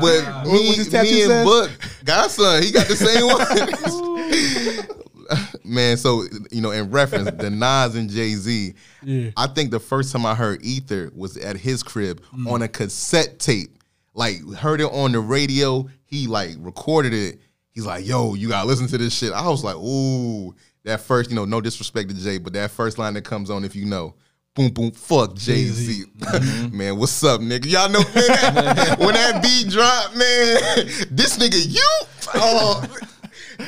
But me, What his tattoo me and says? Book, godson, he got the same one. man, so you know, in reference the Nas and Jay Z, Yeah. I think the first time I heard Ether was at his crib mm. on a cassette tape. Like heard it on the radio. He like recorded it. He's like, "Yo, you gotta listen to this shit." I was like, "Ooh." That first, you know, no disrespect to Jay, but that first line that comes on, if you know, boom, boom, fuck Jay Z. Mm-hmm. man, what's up, nigga? Y'all know man, that- when that beat drop, man, this nigga, you. Oh,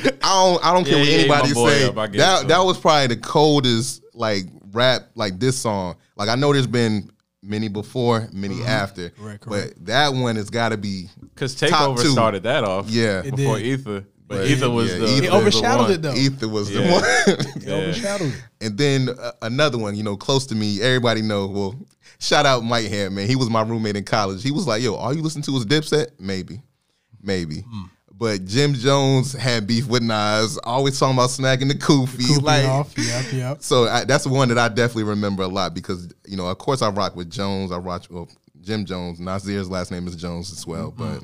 don't, I don't care Yeah, what he ate anybody say. up. I get it, That though. that was probably the coldest like rap like this song. Like I know there's been many before, many after, Correct, but that one has got to be Because Top Takeover two. started that off. Yeah. It Before did. Ether. But But Ether was yeah, the Ether- He It was the overshadowed one. it though. Ether was Yeah. the one. He overshadowed it. And then uh, another one, you know, close to me, everybody know. Well, shout out Mike Hand, man. He was my roommate in college. He was like, "Yo, all you listen to is Dipset?" Maybe, maybe. Hmm. But Jim Jones had beef with Nas, always talking about smacking the kufi. Like, off. Yep, yep. so I, that's one that I definitely remember a lot because you know, of course, I rock with Jones. I rock well, Jim Jones. Nasir's last name is Jones as well, Mm-hmm. but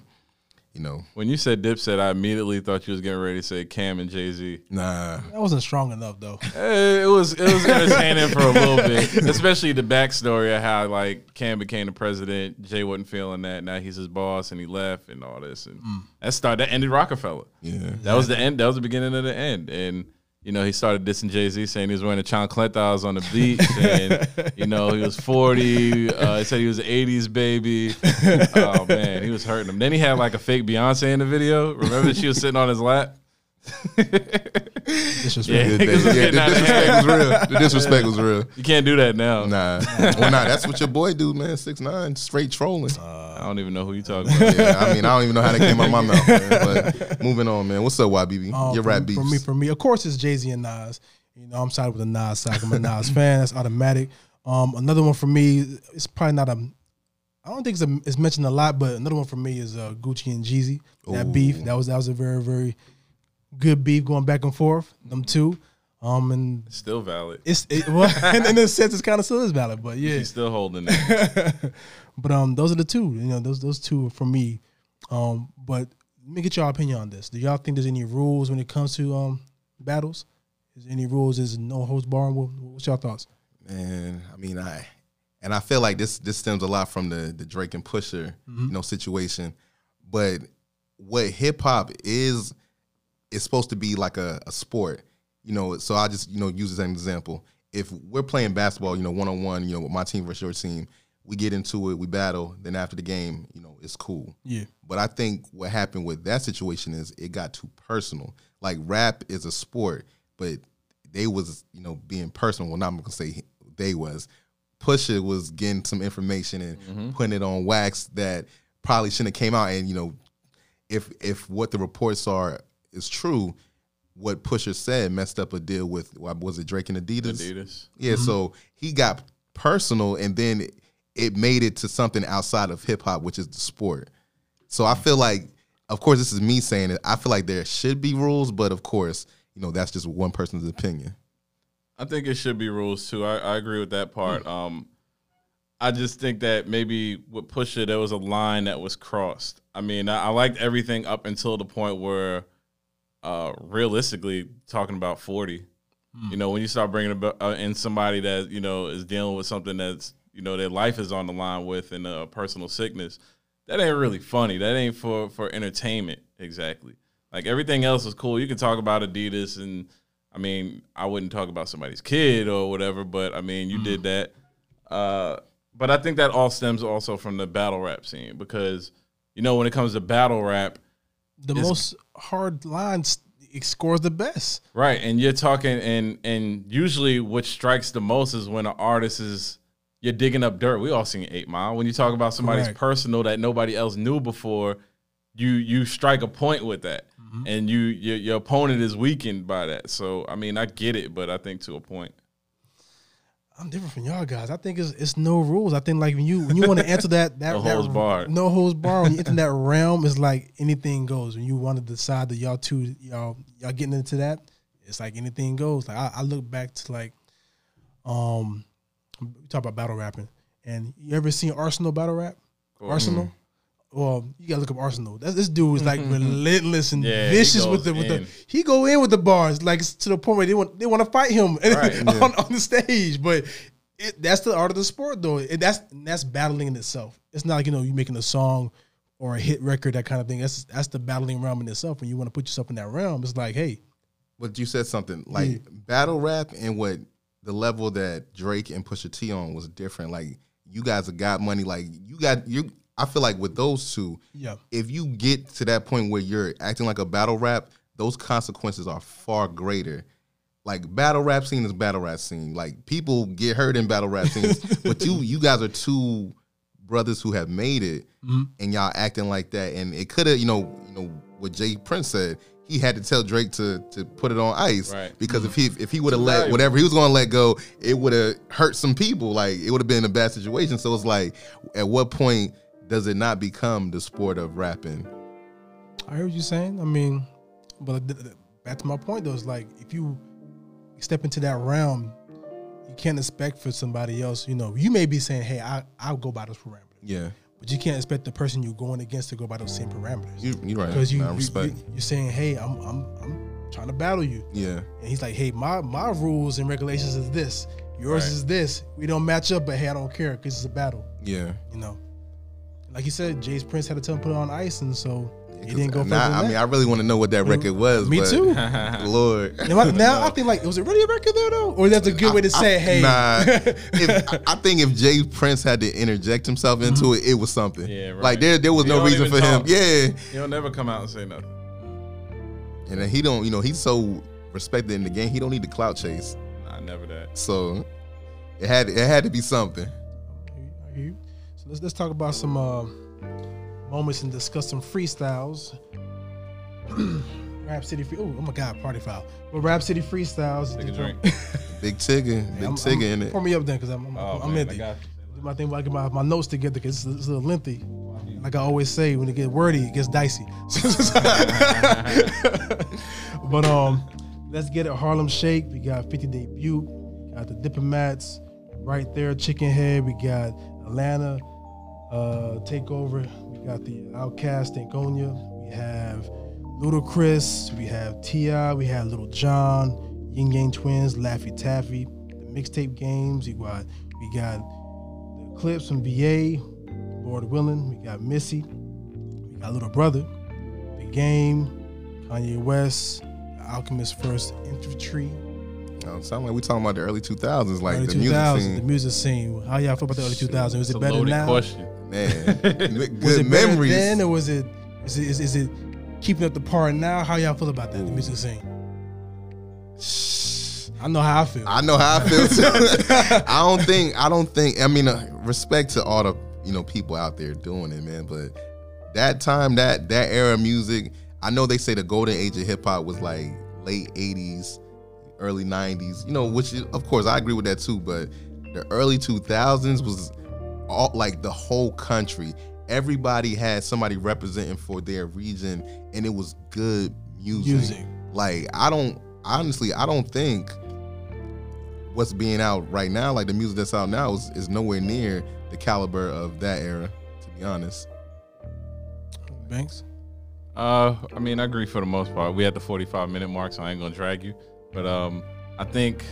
you know, When you said Dipset, I immediately thought you was getting ready to say Cam and Jay Z. nah. That wasn't strong enough though. Eh, it was it was entertaining for a little bit, especially the backstory of how like Cam became the president. Jay wasn't feeling that. Now he's his boss, and he left, and all this, and mm. that started that ended Rockefeller. Yeah. That was the end. That was the beginning of the end, and. You know, he started dissing Jay Z, saying he was wearing the Chon Clentals on the beach, and you know he was forty. Uh, he said he was an '80s baby. Oh man, he was hurting him. Then he had like a fake Beyonce in the video. Remember she was sitting on his lap. Disrespect. Yeah. Yeah, Niggas was the getting out of disrespect was real. The disrespect was real. You can't do that now. Nah, well, nah, that's what your boy do, man. Six nine, straight trolling. I don't even know who you talking about. yeah, I mean, I don't even know how that came out my mouth, man. But moving on, man. What's up, YBB? Um, your for, rap beefs. For me, for me, of course, it's Jay Z and Nas. You know, I'm siding with the Nas side. I'm a Nas fan. That's automatic. Um, another one for me, it's probably not a. I don't think it's, a, it's mentioned a lot, but another one for me is uh, Gucci and Jeezy. That Ooh. beef that was that was a very very good beef going back and forth. Them two, um, and Still valid. it's it, well, in, in a sense, it's kind of still is valid, but yeah. He's still holding it. But um, those are the two. You know, those those two are for me. Um, but let me get your opinion on this. Do y'all think there's any rules when it comes to um battles? Is there any rules? Is no host bar? What, what's your thoughts? man, I mean, I and I feel like this this stems a lot from the the Drake and Pusha you know situation. But what hip hop is is supposed to be like a, a sport, you know. So I just you know use this as an example. If we're playing basketball, you know, one on one, you know, with my team versus your team, we get into it, we battle. Then after the game, you know, it's cool. Yeah. But I think what happened with that situation is it got too personal. Like rap is a sport, but they was you know being personal. Well, not I'm gonna say they was. Pusha was getting some information and mm-hmm. putting it on wax that probably shouldn't have came out. And you know, if if what the reports are is true, what Pusha said messed up a deal with was it Drake and Adidas? Adidas. Yeah, mm-hmm. so he got personal, and then it, it made it to something outside of hip hop, which is the sport. So I feel like, of course, this is me saying it. I feel like there should be rules, but of course, you know, that's just one person's opinion. I think it should be rules too. I, I agree with that part. Um, I just think that maybe with Pusha, there was a line that was crossed. I mean, I, I liked everything up until the point where, uh, realistically, talking about forty. You know, when you start bringing about, uh, in somebody that you know is dealing with something that's you know their life is on the line with and a personal sickness, that ain't really funny. That ain't for for entertainment exactly. Like everything else is cool. You can talk about Adidas and I mean, I wouldn't talk about somebody's kid or whatever, but I mean, you did that. Uh, but I think that all stems also from the battle rap scene because you know when it comes to battle rap, The most hard lines it scores the best. right? And you're talking and and usually what strikes the most is when an artist is you're digging up dirt. We all seen Eight Mile. When you talk about somebody's Correct. personal that nobody else knew before, you you strike a point with that, and you your, your opponent is weakened by that. So I mean, I get it, but I think to a point. I'm different from y'all guys. I think it's it's no rules. I think like when you when you want to answer that that No that- holds barred. no holds barred. When you enter that realm, it's like anything goes. When you want to decide that y'all two y'all y'all getting into that, it's like anything goes. Like I, I look back to like, um, we talk about battle rapping, and you ever seen Arsenal battle rap? Arsenal. Mm. Well, you gotta look up Arsenal. That, this dude is like mm-hmm, mm-hmm. relentless and Yeah, vicious with the with in. the. He go in with the bars like to the point where they want they want to fight him Right, on, on the stage. But it, that's the art of the sport, though. It, that's that's battling in itself. It's not like you know you making a song or a hit record that kind of thing. That's that's the battling realm in itself. When you want to put yourself in that realm, it's like, hey, But you said something like battle rap and what the level that Drake and Pusha T on was different. Like you guys have got money. Like you got you. I feel like with those two, yeah, if you get to that point where you're acting like a battle rap, those consequences are far greater. Like battle rap scene is battle rap scene. Like people get hurt in battle rap scenes, but you you guys are two brothers who have made it, mm-hmm. and y'all acting like that. And it could have, you know, you know what J Prince said. He had to tell Drake to to put it on ice Right. because if he mm-hmm. if he would have let valuable. whatever he was going to let go, it would have hurt some people. Like it would have been a bad situation. So it's like, at what point does it not become the sport of rapping? I heard what you're saying. I mean, but th- th- back to my point though, it's like if you step into that realm, you can't expect for somebody else. You know, you may be saying, "Hey, I I'll go by those parameters," Yeah, but you can't expect the person you're going against to go by those same parameters. you you right. because you, nah, you, you're saying, "Hey, I'm I'm I'm trying to battle you," yeah, and he's like, "Hey, my my rules and regulations is this. Yours Right. is this. We don't match up, but hey, I don't care because it's a battle." yeah. You know, like you said, Jay's Prince had to tell him put it on ice, and so he didn't go further. Nah, than I that. mean, I really want to know what that record was. Me too. Lord. Now, I- now I think like, was it really a record there though, or that's a good way to say, I- hey, Nah, if, I- I think if J Prince had to interject himself into it, it was something. Yeah, right. Like there, there was He no reason even for him. Yeah, He'll never come out and say nothing. and then he don't. You know, he's so respected in the game. He don't need the clout chase. Nah, never that. So it had, it had to be something. I hear. So let's let's talk about some uh, moments and discuss some freestyles. Rap City Free. Oh, oh my God, party foul. But Rap City freestyles. Take a drink. Big Tigger, Big I'm, Tigger I'm, in it. Pour me up then, because I'm I'm, Oh, I'm man, empty. Do my thing. while I get my, my notes together because it's, it's a little lengthy. Like I always say, when it gets wordy, it gets dicey. but um, let's get it. Harlem Shake. We got 50 Day Butte. Got the Diplomats right there. Chicken Head. We got Atlanta uh, Takeover. We got the OutKast Stankonia. We have Ludacris. We have Ti. We have Lil Jon. Ying Yang Twins. Laffy Taffy. The mixtape games. We got we got Clipse from VA, Lord willing. We got Missy. We got Little Brother, The Game, Kanye West, Alchemist First Infantry. Uh, sound like we talking about the early 2000s, like early the 2000s, music scene. the music scene. How y'all feel about the early 2000s? Was It's it better loaded now? question. Man, good Was it memories. then, or was it is it is, is it keeping up the par now? How y'all feel about that? The music scene. I know how I feel. I know how I feel too. I don't think I don't think I mean uh, respect to all the you know people out there doing it, man. But that time, that that era of music, I know they say the golden age of hip hop was like late '80s, early '90s. You know, which is, of course I agree with that too. But the early 2000s was all like the whole country. Everybody had somebody representing for their region, and it was good music. Music. Like I don't honestly, I don't think what's being out right now, like the music that's out now, is, is nowhere near the caliber of that era. To be honest, Banks. Uh, I mean, I agree for the most part. We had the 45 minute mark, so I ain't gonna drag you. But um, I think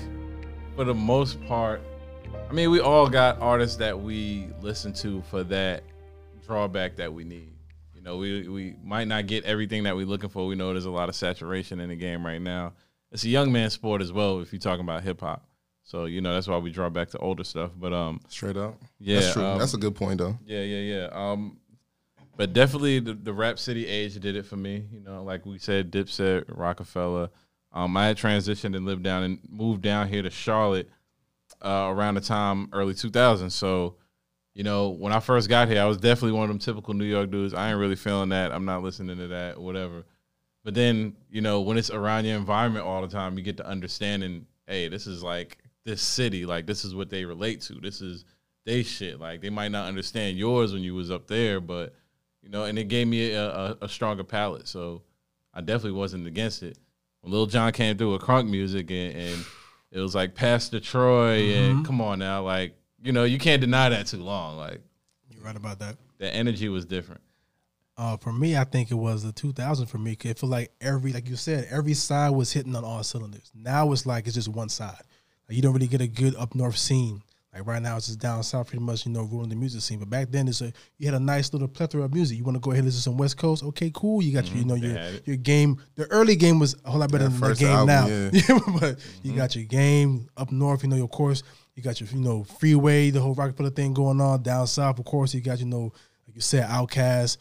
for the most part, I mean, we all got artists that we listen to for that drawback that we need. You know, we we might not get everything that we're looking for. We know there's a lot of saturation in the game right now. It's a young man sport as well if you're talking about hip hop. So you know that's why we draw back to older stuff. But um, straight up. yeah, that's true. um, that's a good point though. yeah, yeah, yeah. Um, but definitely the, the Rap City age did it for me. You know, like we said, Dipset, Rockefeller. Um, I had transitioned and lived down and moved down here to Charlotte uh, around the time early 2000s. So, you know, when I first got here, I was definitely one of them typical New York dudes. I ain't really feeling that. I'm not listening to that, whatever. But then, you know, when it's around your environment all the time, you get to understanding, hey, this is like this city, like this is what they relate to. This is they shit. Like they might not understand yours when you was up there, but you know, and it gave me a, a, a stronger palate. So I definitely wasn't against it. When Lil Jon came through with crunk music and, and it was like Pastor Troy and come on now, like you know, you can't deny that too long. Like You're right about that. the energy was different. Uh, for me, I think it was the 2000 for me. 'cause It feel like every, like you said, every side was hitting on all cylinders. Now it's like it's just one side. Like you don't really get a good up north scene. Like right now, it's just down south, pretty much, you know, ruling the music scene. But back then, it's a you had a nice little plethora of music. You want to go ahead and listen to some West Coast? Okay, cool. You got your, you know, your your game. The early game was a whole lot better That than the game album, now. yeah. but you got your game up north. You know, your course, you got your you know freeway, the whole Rockefeller thing going on down south. Of course, you got you know, like you said, Outkast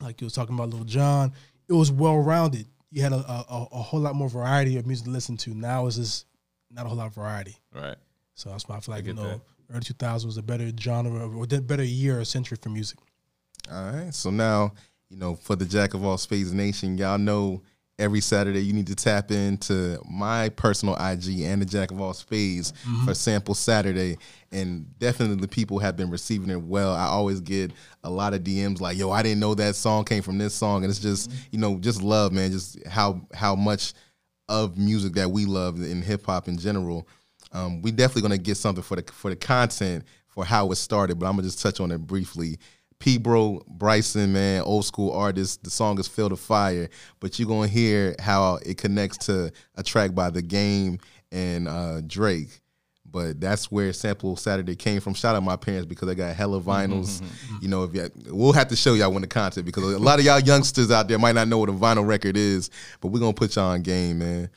like you was talking about Lil Jon, it was well rounded. You had a, a, a- a whole lot more variety of music to listen to. Now it's just not a whole lot of variety. Right. So that's why I feel like you know that. early 2000s was a better genre or a better year or century for music. All right. So now, you know, for the Jack of All Spades Nation, y'all know every Saturday you need to tap into my personal IG and the Jack of All Spades mm-hmm. for Sample Saturday. And definitely the people have been receiving it well. I always get a lot of DMs like, yo, I didn't know that song came from this song. And it's just, mm-hmm. you know, just love, man, just how how much of music that we love in hip hop in general. Um, we definitely gonna get something for the for the content for how it started, but I'm gonna just touch on it briefly. Peabo Bryson, man, old school artist. The song is Feel the Fire, but you're gonna hear how it connects to a track by The Game and uh, Drake. But that's where Sample Saturday came from. Shout out my parents because they got hella vinyls. You know, if you, we'll have to show y'all when the content because a lot of y'all youngsters out there might not know what a vinyl record is, but we're gonna put y'all on game, man.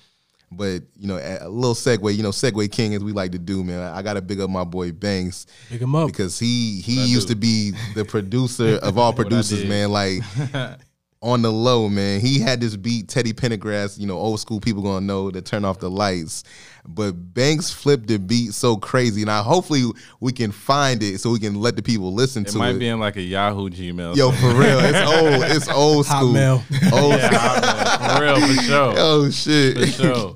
But you know, a a little segue, you know, segue king as we like to do, man. I gotta big up my boy Banks Pick him up. because he he used do. to be the producer of all producers, man. Like on the low, man. He had this beat, Teddy Pendergrass, you know, old school people gonna know to turn off the lights. But Banks flipped the beat so crazy. Now hopefully we can find it so we can let the people listen It to might it. Might be in like a Yahoo Gmail. Yo, for real. It's old. It's old school. Hotmail. Old yeah, for real, for sure. Oh shit. For sure.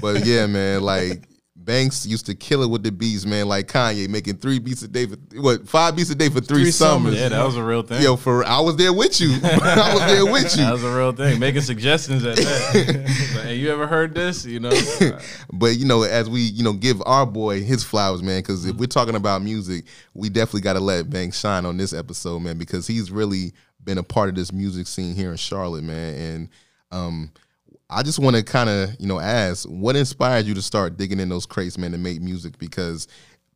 but yeah, man, like Banks used to kill it with the beats, man. Like Kanye making three beats a day for what five beats a day for three, Three summers. summers. Yeah, that was a real thing. Yo, for I was there with you. I was there with you. that was a real thing. Making suggestions at that. Like, hey, you ever heard this? You know, But you know, as we you know give our boy his flowers, man, because if we're talking about music, we definitely got to let Banks shine on this episode, man, because he's really been a part of this music scene here in Charlotte, man. And um, I just want to kind of you know ask, what inspired you to start digging in those crates, man, to make music? Because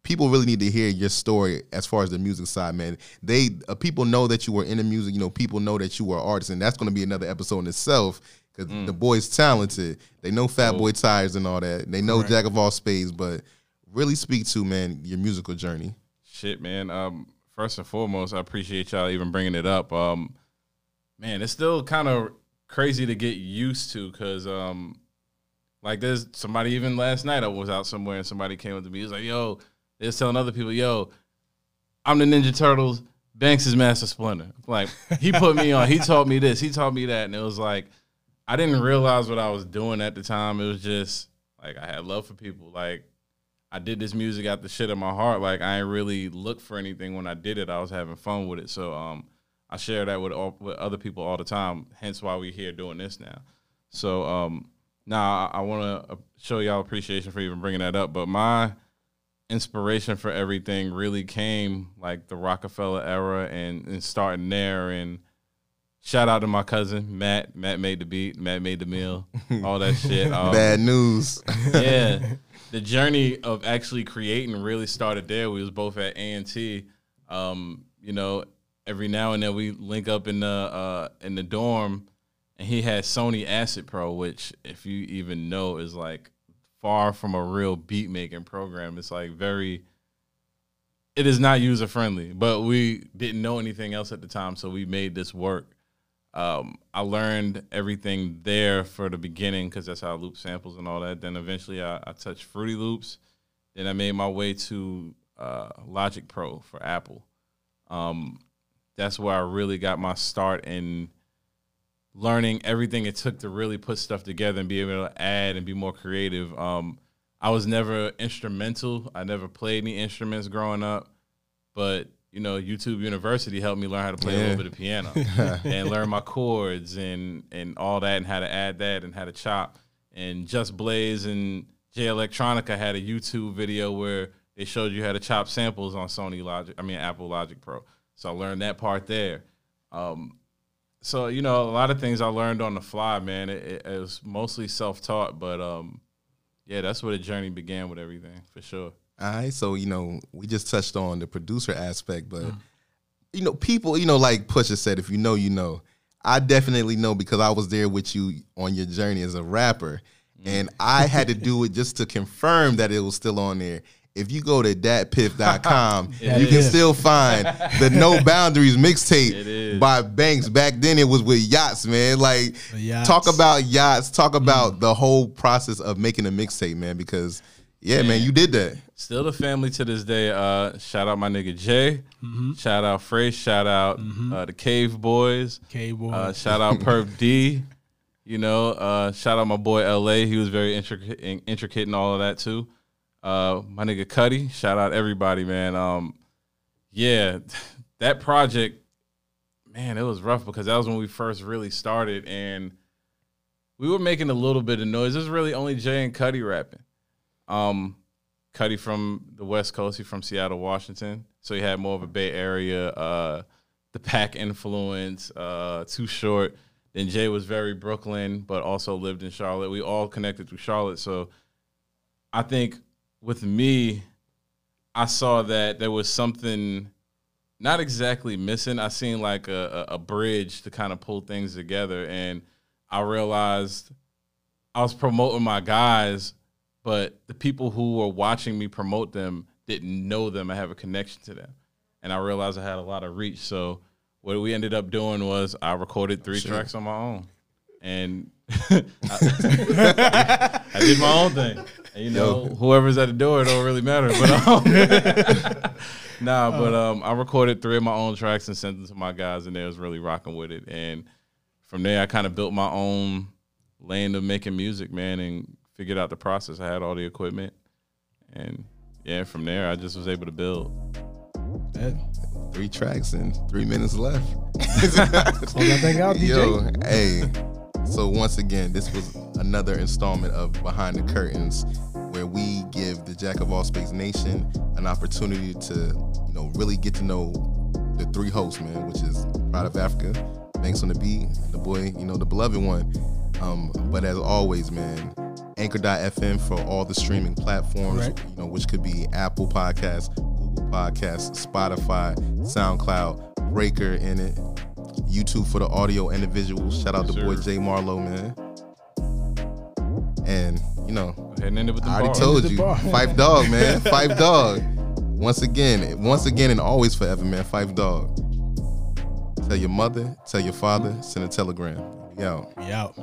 people really need to hear your story as far as the music side, man. They uh, people know that you were in the music. You know, people know that you were an artist, and that's going to be another episode in itself because the boy's talented. They know Fat Oh. Boy Tires and all that. They know Correct. Jack of all spades, but really speak to man your musical journey. Shit, man. Um, first and foremost, I appreciate y'all even bringing it up. Um, man, it's still kind of crazy to get used to because, um, like, there's somebody even last night I was out somewhere and somebody came up to me. He was like, "Yo," they was telling other people, "Yo, I'm the Ninja Turtles. Banks is Master Splinter." Like, he put me on. He taught me this. He taught me that, and it was like, I didn't realize what I was doing at the time. It was just like I had love for people. Like, I did this music out the shit of my heart. Like I ain't really look for anything when I did it. I was having fun with it. So um, I share that with all, with other people all the time. Hence why we're here doing this now. So um, now I, I want to show y'all appreciation for even bringing that up. But my inspiration for everything really came like the Rockefeller era and, and starting there. And shout out to my cousin Matt. Matt made the beat. Matt made the meal. All that shit. Um, Bad news. yeah, the journey of actually creating really started there. We was both at A and T. Um, you know, every now and then we link up in the uh, in the dorm, and he had Sony Acid Pro, which, if you even know, is like far from a real beat making program. It's like very. It is not user friendly, but we didn't know anything else at the time, so we made this work um, I learned everything there for the beginning because that's how I loop samples and all that. Then eventually I, I touched Fruity Loops. Then I made my way to uh, Logic Pro for Apple. Um, that's where I really got my start in learning everything it took to really put stuff together and be able to add and be more creative. Um, I was never instrumental. I never played any instruments growing up, but you know, YouTube University helped me learn how to play a little bit of piano and learn my chords and and all that and how to add that and how to chop. And Just Blaze and Jay Electronica had a YouTube video where they showed you how to chop samples on Sony Logic, I mean Apple Logic Pro. So I learned that part there. Um, so you know, a lot of things I learned on the fly, man. It, it, it was mostly self taught, but um, yeah, that's where the journey began with everything for sure. All right, so you know we just touched on the producer aspect, but Mm. you know people, you know, like Pusha said, if you know, you know. I definitely know because I was there with you on your journey as a rapper, Mm. and I had to do it just to confirm that it was still on there. If you go to datpiff.com, It you can is. still find the No Boundaries mixtape by Banks. Back then, it was with yachts, man. Like, yachts. talk about yachts. Talk Mm. about the whole process of making a mixtape, man. Because, yeah, man, you did that. Still the family to this day. Uh, shout out my nigga Jay. Shout out Frey. Shout out uh, the Cave Boys. K-boy. Uh, shout out Perp D. You know, uh, shout out my boy LA. He was very intricate, in, intricate in all of that too. Uh, my nigga Cuddy. Shout out everybody, man. Um, yeah, that project, man, it was rough because that was when we first really started, and we were making a little bit of noise. It was really only Jay and Cuddy rapping. Um, Cuddy from the West Coast. he's from Seattle, Washington. So he had more of a Bay Area, uh, the pack influence, uh, too short. Then Jay was very Brooklyn, but also lived in Charlotte. We all connected through Charlotte. So I think with me, I saw that there was something not exactly missing. I seen like a, a, a bridge to kind of pull things together. And I realized I was promoting my guys, but the people who were watching me promote them didn't know them. I have a connection to them. And I realized I had a lot of reach. So what we ended up doing was I recorded three oh, tracks on my own. And I, I did my own thing. And, you know, whoever's at the door, it don't really matter. But um, nah, but um, I recorded three of my own tracks and sent them to my guys, and they was really rocking with it. And from there, I kind of built my own lane of making music, man, and figured out the process. I had all the equipment, and yeah, from there, I just was able to build. That- Three tracks and three minutes left. close that thing out, DJ. Yo, hey. So once again, this was another installment of Behind the Curtains, where we give the Jack of All Spades Nation an opportunity to, you know, really get to know the three hosts, man, which is Pride of Africa, Banks on the Beat, the boy, you know, the beloved one. Um, but as always, man, Anchor.fm for all the streaming platforms, Right. you know, which could be Apple Podcasts, Google Podcasts, Spotify, SoundCloud, Breaker in it, YouTube for the audio and the visuals. Shout out Yes, to boy. Jay Marlowe, man. And you know, Heading into the I already bar. told you. Phife Dawg, man, Phife Dawg. Once again, once again, and always forever, man. Phife Dawg. Tell your mother, tell your father, send a telegram. We out. We out.